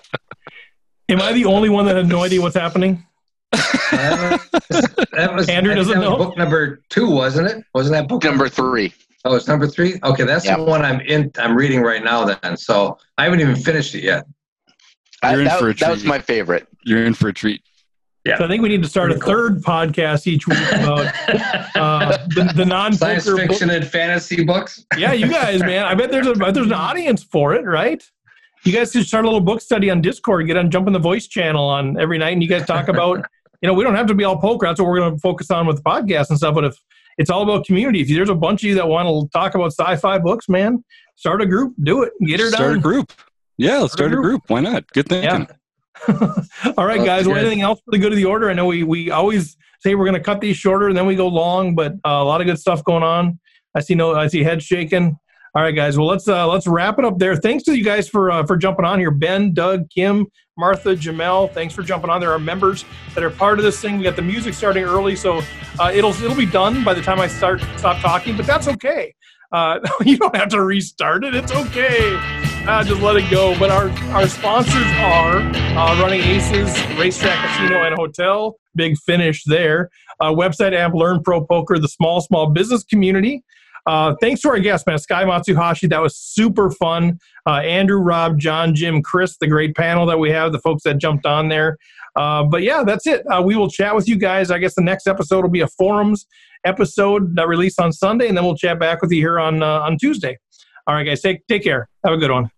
Am I the only one that had no idea what's happening? Uh, that was, Andrew doesn't know. book number two, wasn't it? Wasn't that book number three? Oh, it's number three. Okay, that's yep. the one I'm in. I'm reading right now. Then, so I haven't even finished it yet. I, that, that was my favorite. You're in for a treat. Yeah. So I think we need to start Pretty a third cool. podcast each week about uh, the, the non science fiction book. and fantasy books. Yeah, you guys, man. I bet there's a there's an audience for it, right? You guys should start a little book study on Discord. Get on, jump in the voice channel on every night, and you guys talk about. you know, we don't have to be all poker. That's what we're going to focus on with the podcast and stuff. But if it's all about community, if there's a bunch of you that want to talk about sci-fi books, man, start a group, do it, get her start done. Start a group. Yeah, let's start, start a, group. a group. Why not? Good thinking. Yeah. All right, guys. Well, anything else for the good of the order? I know we we always say we're going to cut these shorter and then we go long, but uh, a lot of good stuff going on. I see no, I see heads shaking. All right, guys. Well, let's uh, let's wrap it up there. Thanks to you guys for uh, for jumping on here. Ben, Doug, Kim, Martha, Jamel. Thanks for jumping on. There are members that are part of this thing. We got the music starting early, so uh, it'll it'll be done by the time I start stop talking. But that's okay. Uh, you don't have to restart it. It's okay. Uh, just let it go. But our, our sponsors are uh, Running Aces, Racetrack Casino and Hotel. Big finish there. Uh, website app, Learn Pro Poker, the small, small business community. Uh, thanks to our guests, man. Sky Matsuhashi, that was super fun. Uh, Andrew, Rob, John, Jim, Chris, the great panel that we have, the folks that jumped on there. Uh, but yeah, that's it. Uh, we will chat with you guys. I guess the next episode will be a forums episode that released on Sunday, and then we'll chat back with you here on uh, on Tuesday. All right, guys, take take care. Have a good one.